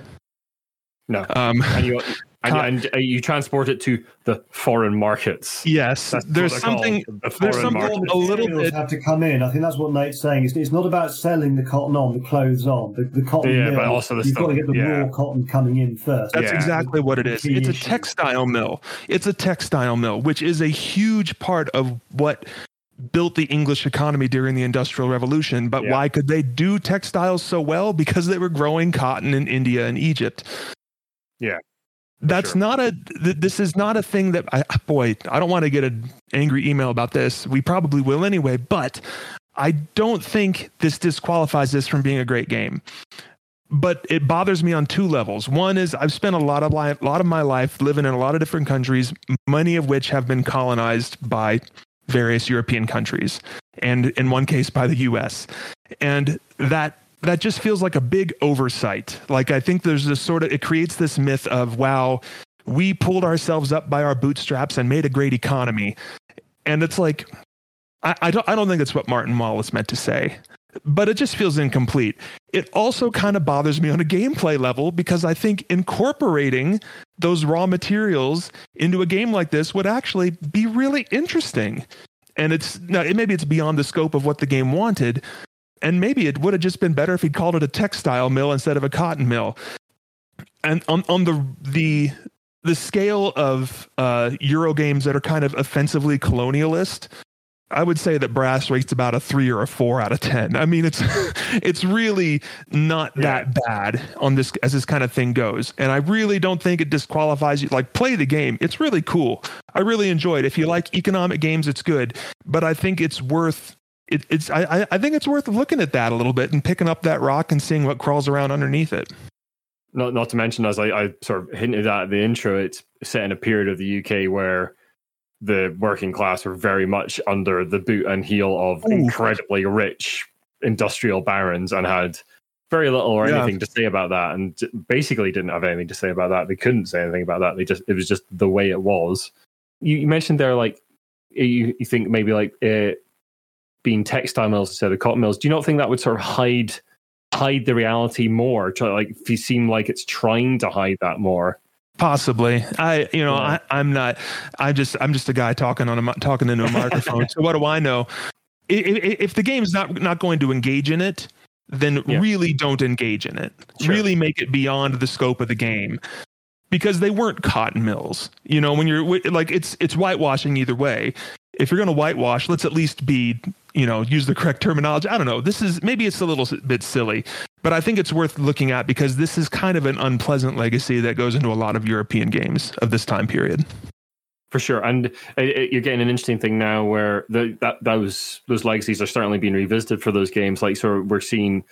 No, Um, and you [LAUGHS] and, Cot- and, uh, you transport it to the foreign markets. yes, That's there's they're called, something the there's foreign something markets. a little bit have to come in. I think that's what Nate's saying. It's, it's not about selling the cotton on, the clothes on, the, the cotton. Yeah, mill, but also the you've stuff- got to get the yeah. raw cotton coming in first. That's Yeah. exactly what it is. It's a textile mill. It's a textile mill, which is a huge part of what built the English economy during the Industrial Revolution. But Yeah. why could they do textiles so well? Because they were growing cotton in India and Egypt. Yeah, That's sure. not a. Th- this is not a thing that I. Boy, I don't want to get an angry email about this. We probably will anyway. But I don't think this disqualifies this from being a great game. But it bothers me on two levels. One is I've spent a lot of life, a lot of my life living in a lot of different countries, many of which have been colonized by various European countries, and in one case by the U.S. And that that just feels like a big oversight. Like I think there's this sort of it creates this myth of wow, we pulled ourselves up by our bootstraps and made a great economy, and it's like I, I don't I don't think it's what Martin Wallace meant to say, but it just feels incomplete. It also kind of bothers me on a gameplay level because I think incorporating those raw materials into a game like this would actually be really interesting. And it's now it maybe it's beyond the scope of what the game wanted, and maybe it would have just been better if he'd called it a textile mill instead of a cotton mill. And on on the the the scale of uh, Euro games that are kind of offensively colonialist, I would say that Brass rates about a three or a four out of ten. I mean, it's [LAUGHS] it's really not that bad on this as this kind of thing goes, and I really don't think it disqualifies you. Like, play the game; it's really cool. I really enjoy it. If you like economic games, it's good. But I think it's worth it, it's I I- think it's worth looking at that a little bit and picking up that rock and seeing what crawls around underneath it. Not not to mention, as I, I sort of hinted at in the intro, it's set in a period of the UK where the working class were very much under the boot and heel of Ooh. incredibly rich industrial barons and had very little or Yeah. anything to say about that, and basically didn't have anything to say about that. They couldn't say anything about that. They just it was just the way it was. You, you mentioned there, like you, you think maybe like uh, being textile mills instead of cotton mills. Do you not think that would sort of hide hide the reality more? Try, like if you seem like it's trying to hide that more. Possibly. I, you know, Yeah. I, I'm not. I'm just. I'm just a guy talking on a talking into a microphone. [LAUGHS] so what do I know? I- I- If the game's not not going to engage in it, then Yeah. really don't engage in it. Sure. Really make it beyond the scope of the game, because they weren't cotton mills. You know, when you're like it's it's whitewashing either way. If you're going to whitewash, let's at least be, you know, use the correct terminology. I don't know. This is maybe it's a little bit silly, but I think it's worth looking at because this is kind of an unpleasant legacy that goes into a lot of European games of this time period. For sure, and it, it- you're getting an interesting thing now where the, that those those legacies are certainly being revisited for those games. Like, so we're seeing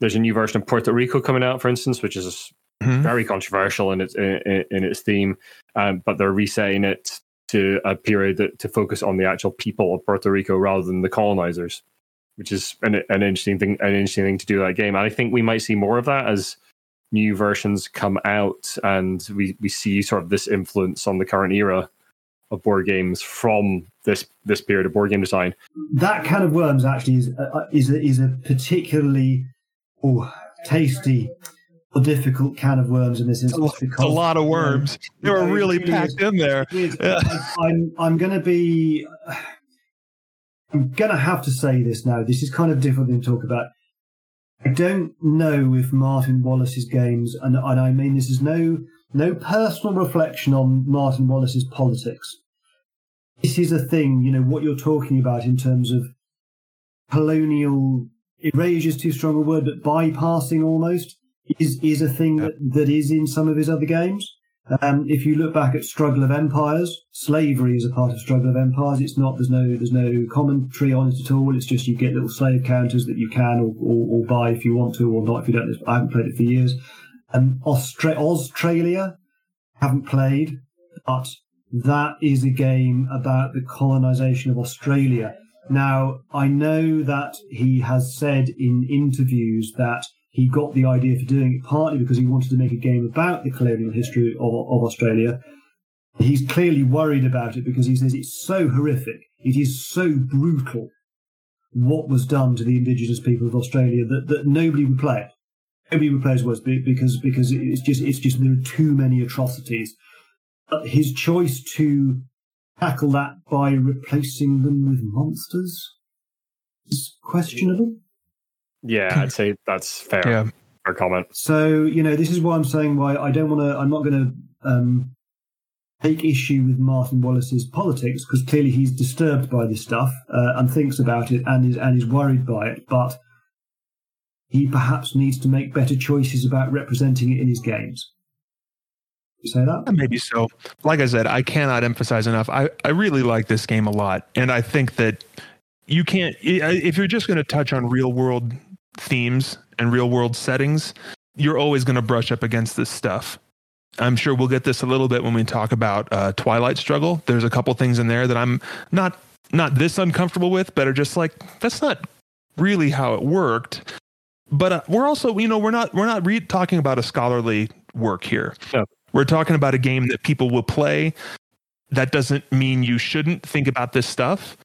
there's a new version of Puerto Rico coming out, for instance, which is Mhm. very controversial in its in, in its theme, um, but they're resetting it to a period that, to focus on the actual people of Puerto Rico rather than the colonizers, which is an, an interesting thing. An interesting thing to do that game, and I think we might see more of that as new versions come out, and we we see sort of this influence on the current era of board games from this this period of board game design. That kind of worms actually is uh, is a, is a particularly oh, tasty difficult can of worms in this instance. It's a lot of worms. You know, they were really packed in there. Yeah. I'm I'm going to be. I'm going to have to say this now. This is kind of different to talk about. I don't know if Martin Wallace's games, and, and I mean this is no no personal reflection on Martin Wallace's politics. This is a thing, you know, what you're talking about in terms of colonial erasure is too strong a word, but bypassing almost is is a thing that, that is in some of his other games. Um, if you look back at Struggle of Empires, slavery is a part of Struggle of Empires. It's not there's no there's no commentary on it at all. It's just you get little slave counters that you can or, or, or buy if you want to or not if you don't. I haven't played it for years. Um, Austra- Auztralia haven't played, but that is a game about the colonization of Australia. Now I know that he has said in interviews that he got the idea for doing it partly because he wanted to make a game about the colonial history of, of Australia. He's clearly worried about it because he says it's so horrific, it is so brutal what was done to the indigenous people of Australia that, that nobody would play it. Nobody would play his words because because it's just it's just there are too many atrocities. But his choice to tackle that by replacing them with monsters is questionable. Yeah, I'd say that's fair. Yeah. Fair comment. So you know, this is why I'm saying why I don't want to. I'm not going to um, take issue with Martin Wallace's politics because clearly he's disturbed by this stuff uh, and thinks about it and is and is worried by it. But he perhaps needs to make better choices about representing it in his games. You say that? Maybe so. Like I said, I cannot emphasize enough. I, I really like this game a lot. And I think that you can't, if you're just going to touch on real world themes and real world settings, you're always going to brush up against this stuff. I'm sure we'll get this a little bit when we talk about uh, Twilight Struggle. There's a couple things in there that I'm not not this uncomfortable with, but are just like that's not really how it worked. But uh, we're also, you know, we're not we're not re- talking about a scholarly work here. No. We're talking about a game that people will play. That doesn't mean you shouldn't think about this stuff,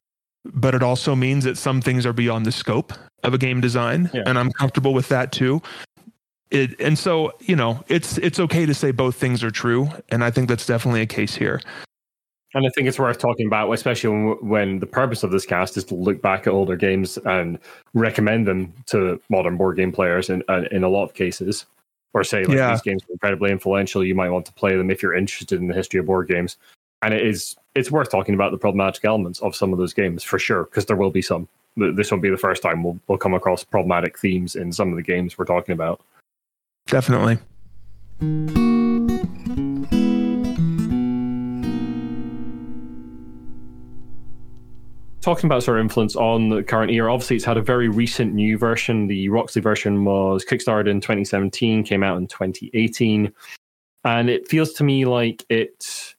but it also means that some things are beyond the scope of a game design, Yeah. and I'm comfortable with that too. It, and so, you know, it's it's okay to say both things are true, and I think that's definitely a case here. And I think it's worth talking about, especially when, when the purpose of this cast is to look back at older games and recommend them to modern board game players in, uh, in a lot of cases. Or say, like, Yeah. these games are incredibly influential. You might want to play them if you're interested in the history of board games. And it is it's worth talking about the problematic elements of some of those games for sure, because there will be some. Th- This won't be the first time we'll, we'll come across problematic themes in some of the games we're talking about. Definitely. talking about sort of influence on the current year, obviously it's had a very recent new version. The Roxley version was kickstarted in 2017, came out in 2018, and it feels to me like it.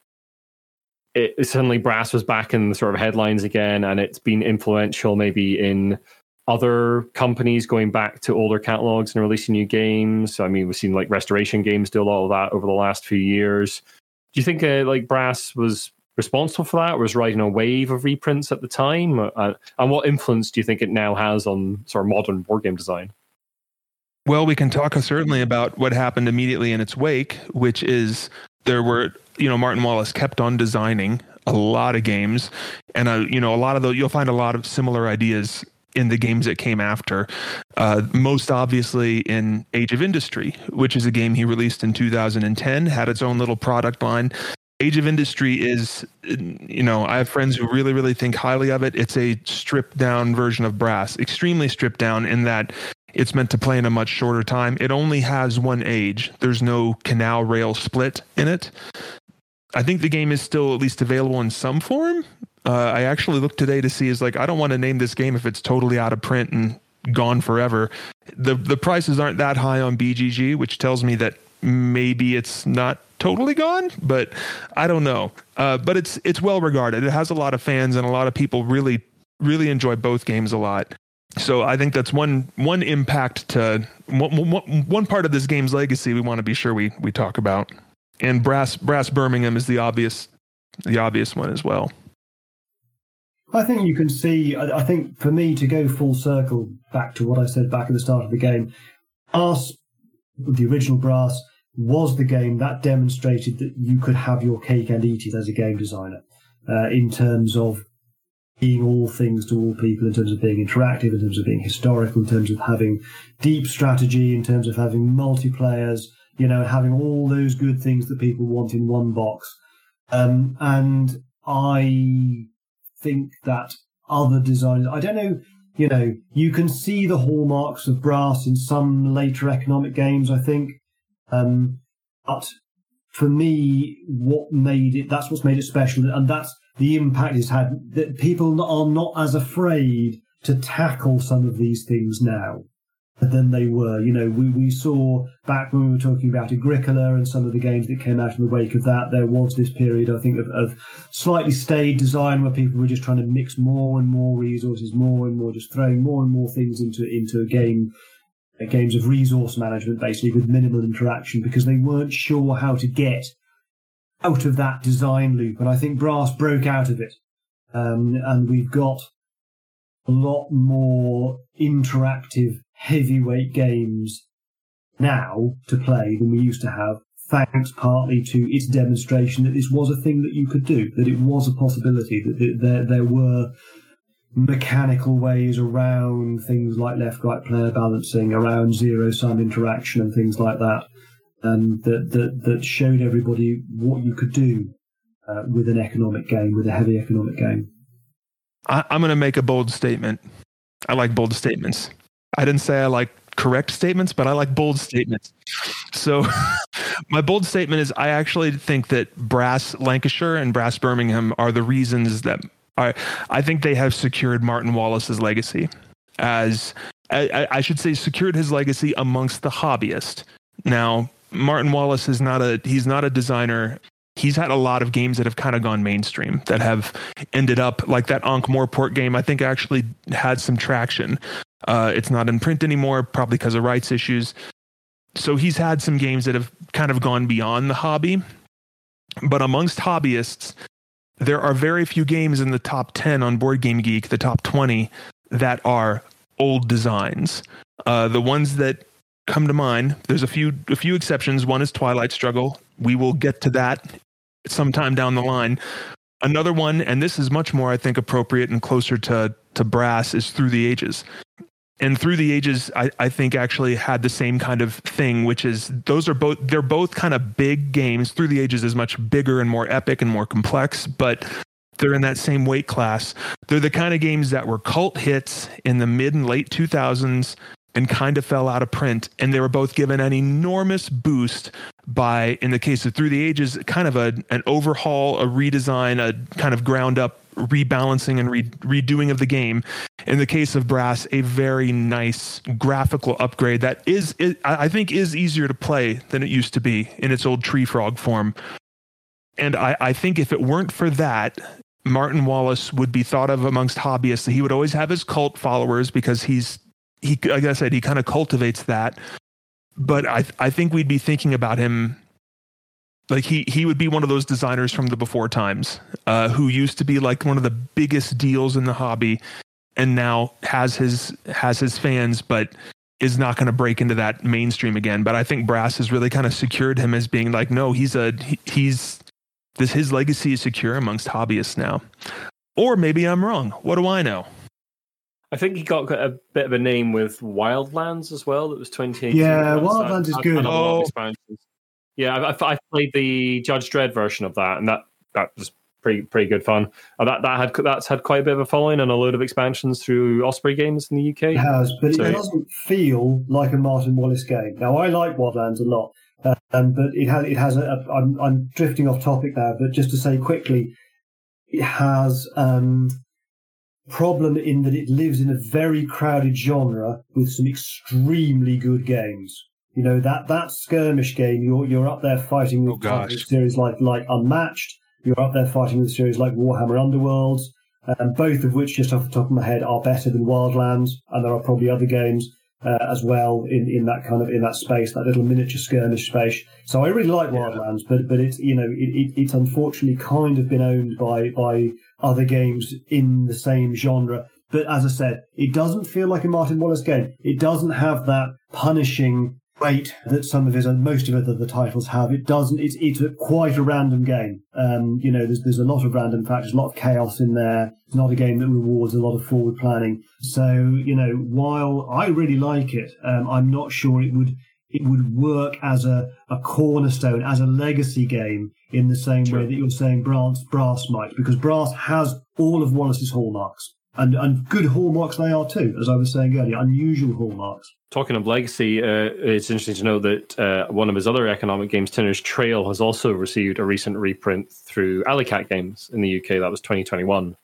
It suddenly Brass was back in the sort of headlines again, and it's been influential maybe in other companies going back to older catalogs and releasing new games. I mean, we've seen like Restoration Games do a lot of that over the last few years. Do you think uh, like Brass was responsible for that, was riding a wave of reprints at the time? Uh, and what influence do you think it now has on sort of modern board game design? Well, we can talk certainly about what happened immediately in its wake, which is there were, you know, Martin Wallace kept on designing a lot of games, and uh, you know, a lot of the you'll find a lot of similar ideas in the games that came after. Uh, most obviously in Age of Industry, which is a game he released in 2010, had its own little product line. Age of Industry is, you know, I have friends who really, really think highly of it. It's a stripped down version of Brass, extremely stripped down in that it's meant to play in a much shorter time. It only has one age. There's no canal rail split in it. I think the game is still at least available in some form. Uh, I actually looked today to see is like I don't want to name this game if it's totally out of print and gone forever. The the prices aren't that high on BGG, which tells me that maybe it's not totally gone, but I don't know. Uh, but it's it's well regarded. It has a lot of fans and a lot of people really really enjoy both games a lot. So I think that's one one impact to one, one, one part of this game's legacy we want to be sure we we talk about. And Brass Brass Birmingham is the obvious the obvious one as well. I think you can see. I, think for me to go full circle back to what I said back at the start of the game, Brass, the original Brass, was the game that demonstrated that you could have your cake and eat it as a game designer uh, in terms of being all things to all people, in terms of being interactive, in terms of being historical, in terms of having deep strategy, in terms of having multiplayers, you know, having all those good things that people want in one box. Um, and I think that other designers, I don't know, you know, you can see the hallmarks of brass in some later economic games, I think. Um, but for me, what made it, that's what's made it special. And that's the impact it's had that people are not as afraid to tackle some of these things now than they were. You know, we, we saw back when we were talking about Agricola and some of the games that came out in the wake of that, there was this period, I think, of, of slightly staid design where people were just trying to mix more and more resources, more and more, just throwing more and more things into, into a game, games of resource management, basically, with minimal interaction because they weren't sure how to get out of that design loop. And I think Brass broke out of it. Um, and we've got a lot more interactive heavyweight games now to play than we used to have, thanks partly to its demonstration that this was a thing that you could do, that it was a possibility, that there, there were mechanical ways around things like left right player balancing, around zero sum interaction and things like that, and that, that, that showed everybody what you could do uh, with an economic game, with a heavy economic game. I, I'm going to make a bold statement. I like bold statements. I didn't say I like correct statements, but I like bold statements. So [LAUGHS] my bold statement is I actually think that Brass Lancashire and Brass Birmingham are the reasons that I I think they have secured Martin Wallace's legacy as I, I should say secured his legacy amongst the hobbyist. Now, Martin Wallace is not a he's not a designer he's had a lot of games that have kind of gone mainstream that have ended up like that Ankh Morpork game. I think actually had some traction. Uh, it's not in print anymore, probably because of rights issues. So he's had some games that have kind of gone beyond the hobby. But amongst hobbyists, there are very few games in the top 10 on Board Game Geek, the top 20, that are old designs. Uh, the ones that come to mind, there's a few a few exceptions. One is Twilight Struggle. We will get to that sometime down the line. Another one, and this is much more, I think, appropriate and closer to to brass, is Through the Ages and through the ages I, I think actually had the same kind of thing which is those are both they're both kind of big games. Through the ages is much bigger and more epic and more complex but they're in that same weight class. They're the kind of games that were cult hits in the mid and late 2000s and kind of fell out of print and they were both given an enormous boost by in the case of through the ages kind of a, an overhaul a redesign a kind of ground up rebalancing and re- redoing of the game. In the case of Brass, a very nice graphical upgrade that is, is, I think, is easier to play than it used to be in its old Treefrog form. And I, I think if it weren't for that, Martin Wallace would be thought of amongst hobbyists. He would always have his cult followers because he's he, like I said, he kind of cultivates that. But I, I think we'd be thinking about him like he he would be one of those designers from the before times uh, who used to be like one of the biggest deals in the hobby and now has his has his fans but is not going to break into that mainstream again but i think brass has really kind of secured him as being like no he's a he, he's this his legacy is secure amongst hobbyists now or maybe i'm wrong what do i know I think he got a bit of a name with Wildlands as well. That was 2018. Yeah, Wildlands is good. Oh. Yeah, I, I, played the Judge Dredd version of that, and that that was pretty pretty good fun. Uh, that that had that's had quite a bit of a following and a load of expansions through Osprey Games in the UK. It has, but so, it doesn't feel like a Martin Wallace game. Now, I like Wildlands a lot, um, but it has it has a. a I'm, I'm drifting off topic now, but just to say quickly, it has um, problem in that it lives in a very crowded genre with some extremely good games. You know that that skirmish game. You're you're up there fighting with oh, series like like Unmatched. You're up there fighting with series like Warhammer Underworlds, um, both of which, just off the top of my head, are better than Wildlands. And there are probably other games uh, as well in, in that kind of in that space, that little miniature skirmish space. So I really like Wildlands, but but it's you know it, it, it's unfortunately kind of been owned by by other games in the same genre. But as I said, it doesn't feel like a Martin Wallace game. It doesn't have that punishing weight that some of his and most of the, the titles have. It doesn't. It's it's a, quite a random game. Um, you know, there's there's a lot of random factors, a lot of chaos in there. It's not a game that rewards a lot of forward planning. So you know, while I really like it, um, I'm not sure it would it would work as a, a cornerstone, as a legacy game in the same way that you're saying Brass, Brass might, because Brass has all of Wallace's hallmarks. And, and good hallmarks they are too, as I was saying earlier, unusual hallmarks. Talking of legacy, uh, it's interesting to know that uh, one of his other economic games, Tinner's Trail, has also received a recent reprint through Alley Cat Games in the UK. That was 2021.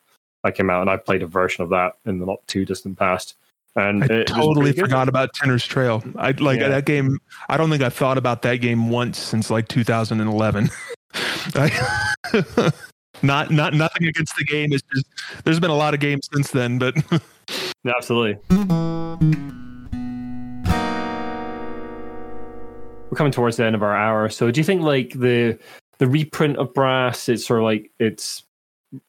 That came out, and I played a version of that in the not too distant past. And I it totally pretty good. forgot about Tinner's Trail. I like Yeah. that game. I don't think I've thought about that game once since like 2011. [LAUGHS] I, not not nothing against the game. It's just there's been a lot of games since then, but [LAUGHS] Absolutely. We're coming towards the end of our hour. So do you think like the the reprint of Brass, it's sort of like it's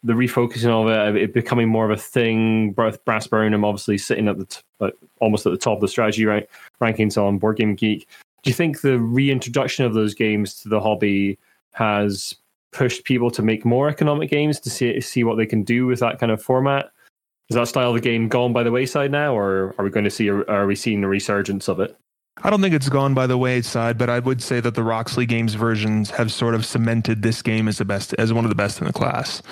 the refocusing of it, it becoming more of a thing. Brass Burnham obviously sitting at the t- like, almost at the top of the strategy rank, rankings on Board Game Geek. Do you think the reintroduction of those games to the hobby has pushed people to make more economic games to see see what they can do with that kind of format? Is that style of game gone by the wayside now, or are we going to see? Are we seeing a resurgence of it? I don't think it's gone by the wayside. But I would say that the Roxley Games versions have sort of cemented this game as the best, as one of the best in the class.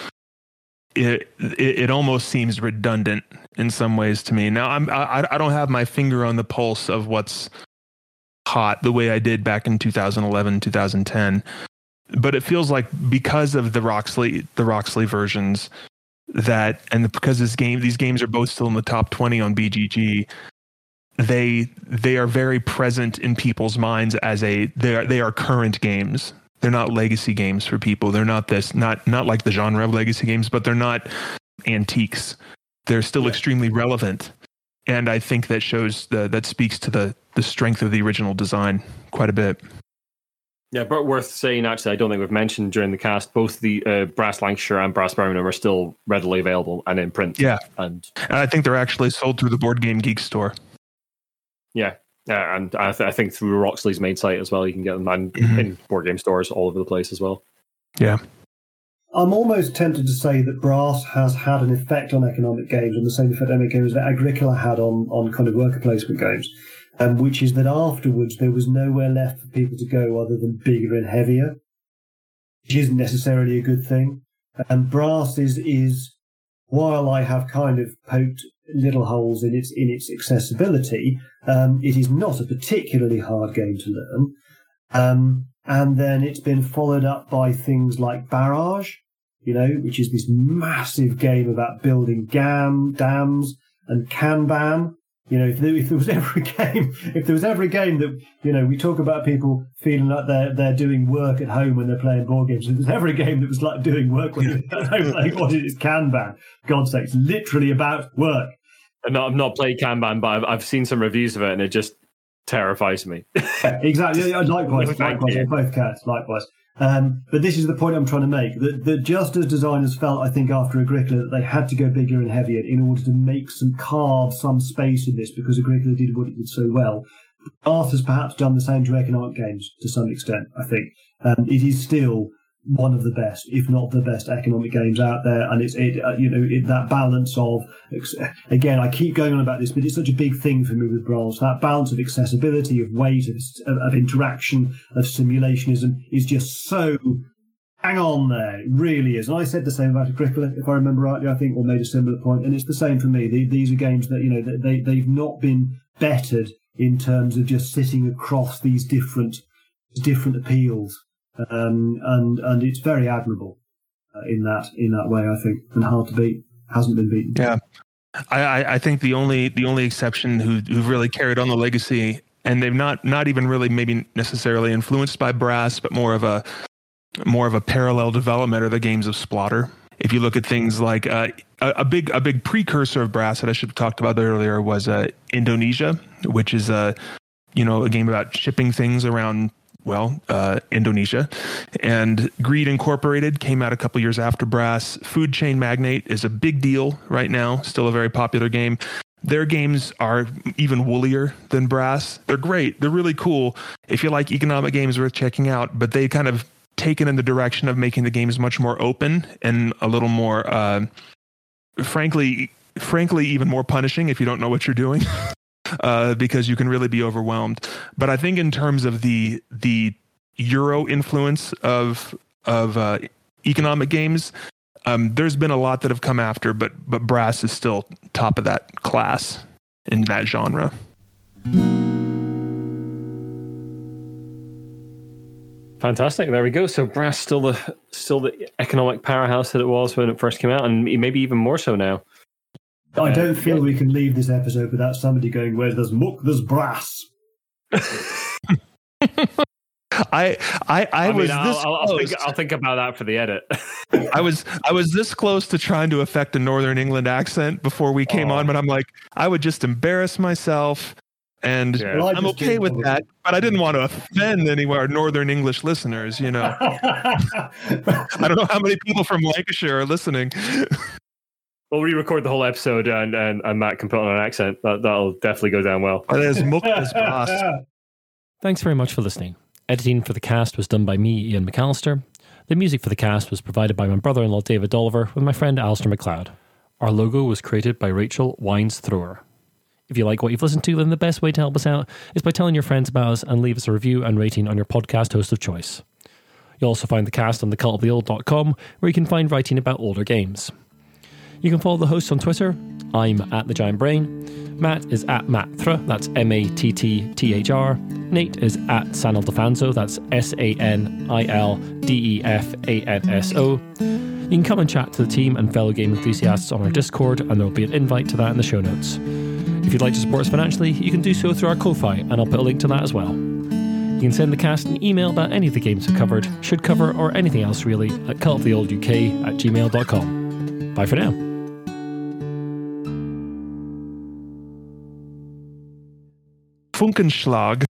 It it, it almost seems redundant in some ways to me. Now I'm I, I don't have my finger on the pulse of what's hot the way I did back in 2011 2010 but it feels like because of the Roxley the Roxley versions that and because this game these games are both still in the top 20 on BGG they they are very present in people's minds as a they are they are current games. They're not legacy games for people. They're not this not not like the genre of legacy games but they're not antiques. They're still extremely relevant. And I think that shows the that speaks to the the strength of the original design quite a bit Yeah, but worth saying actually, I don't think we've mentioned during the cast both the uh, Brass Lancashire and Brass Birmingham are still readily available and in print. Yeah. and and I think they're actually sold through the board game geek store yeah, yeah, and I, th- I think through Roxley's main site as well, you can get them and Mhm. in board game stores all over the place as well. yeah I'm almost tempted to say that Brass has had an effect on economic games, and the same effect on economic games that Agricola had on, on kind of worker placement games, um, which is that afterwards there was nowhere left for people to go other than bigger and heavier, which isn't necessarily a good thing. And Brass is, is while I have kind of poked little holes in its in its accessibility, um, it is not a particularly hard game to learn. Um, and then it's been followed up by things like Barrage, you know, which is this massive game about building gam, dams and Kanban. You know, if there, if there was [LAUGHS] ever a game, if there was ever a game that, you know, we talk about people feeling like they're, they're doing work at home when they're playing board games. If there was ever a game that was like doing work when you're at home playing what it is Kanban. God's sake, it's literally about work. And I've not played Kanban, but I've, I've seen some reviews of it, and it just terrifies me. Exactly. Likewise, [LAUGHS] likewise both cats, likewise. Um, but this is the point I'm trying to make that, that just as designers felt, I think, after Agricola, that they had to go bigger and heavier in order to make some carve some space in this because Agricola did what it did so well. Arthur's perhaps done the same to economic games to some extent. I think um, it is still one of the best, if not the best, economic games out there, and it's it uh, you know it, that balance of again I keep going on about this, but it's such a big thing for me with Brass. That balance of accessibility, of weight, of, of, interaction, of simulationism is just so hang on there. It really is. And I said the same about Agricola, if I remember rightly, I think, or made a similar point. And it's the same for me. The, these are games that, you know, they, they've not been bettered in terms of just sitting across these different, different appeals. Um, and, and it's very admirable uh, in that, in that way, I think, and hard to beat. Hasn't been beaten. Yeah, I, I, think the only the only exception who who've really carried on the legacy, and they've not not even really maybe necessarily influenced by brass, but more of a more of a parallel development are the games of Splotter. If you look at things like uh, a, a big a big precursor of brass that I should have talked about earlier was uh, Indonesia, which is a you know a game about shipping things around well, uh, Indonesia. And Greed Incorporated came out a couple years after Brass. Food Chain Magnate is a big deal right now, still a very popular game. Their games are even woolier than Brass. They're great. They're really cool. If you like economic games, worth checking out. But they kind of taken in the direction of making the games much more open and a little more, uh, frankly, frankly, even more punishing if you don't know what you're doing. [LAUGHS] uh, because you can really be overwhelmed. But I think in terms of the the Euro influence of of uh, economic games, um, there's been a lot that have come after, but but Brass is still top of that class in that genre. Fantastic. There we go. So Brass still the still the economic powerhouse that it was when it first came out, and maybe even more so now. I don't feel we can leave this episode without somebody going, "Where there's muck, there's brass." [LAUGHS] I I, I, I was mean, this I'll, I'll, think, I'll think about that for the edit. [LAUGHS] I was I was this close to trying to affect a Northern England accent before we came Oh. on, but I'm like, I would just embarrass myself, and Yeah. Well, I I'm okay with one. that. But I didn't want to offend any of our Northern English listeners. You know, [LAUGHS] I don't know how many people from Lancashire are listening. We'll re-record the whole episode, uh, and, and, and Matt can put on an accent. That that'll definitely go down well. But as muck as brass. Thanks very much for listening. Editing for the cast was done by me, Iain McAllister. The music for the cast was provided by my brother in law, David Dolliver, with my friend Alistair McLeod. Our logo was created by Rachel Wines Thrower. If you like what you've listened to, then the best way to help us out is by telling your friends about us and leave us a review and rating on your podcast host of choice. You'll also find the cast on thecultoftheold.com, where you can find writing about older games. You can follow the hosts on Twitter. I'm at the Giant Brain. Matt is at Matt Thr, that's M A T T T H R. Nate is at Sanil Defanso, that's S A N I L D E F A N S O. You can come and chat to the team and fellow game enthusiasts on our Discord, and there will be an invite to that in the show notes. If you'd like to support us financially, you can do so through our Ko-Fi, and I'll put a link to that as well. You can send the cast an email about any of the games we've covered, should cover, or anything else really at cultoftheolduk at gmail.com. Bye for now. Funkenschlag.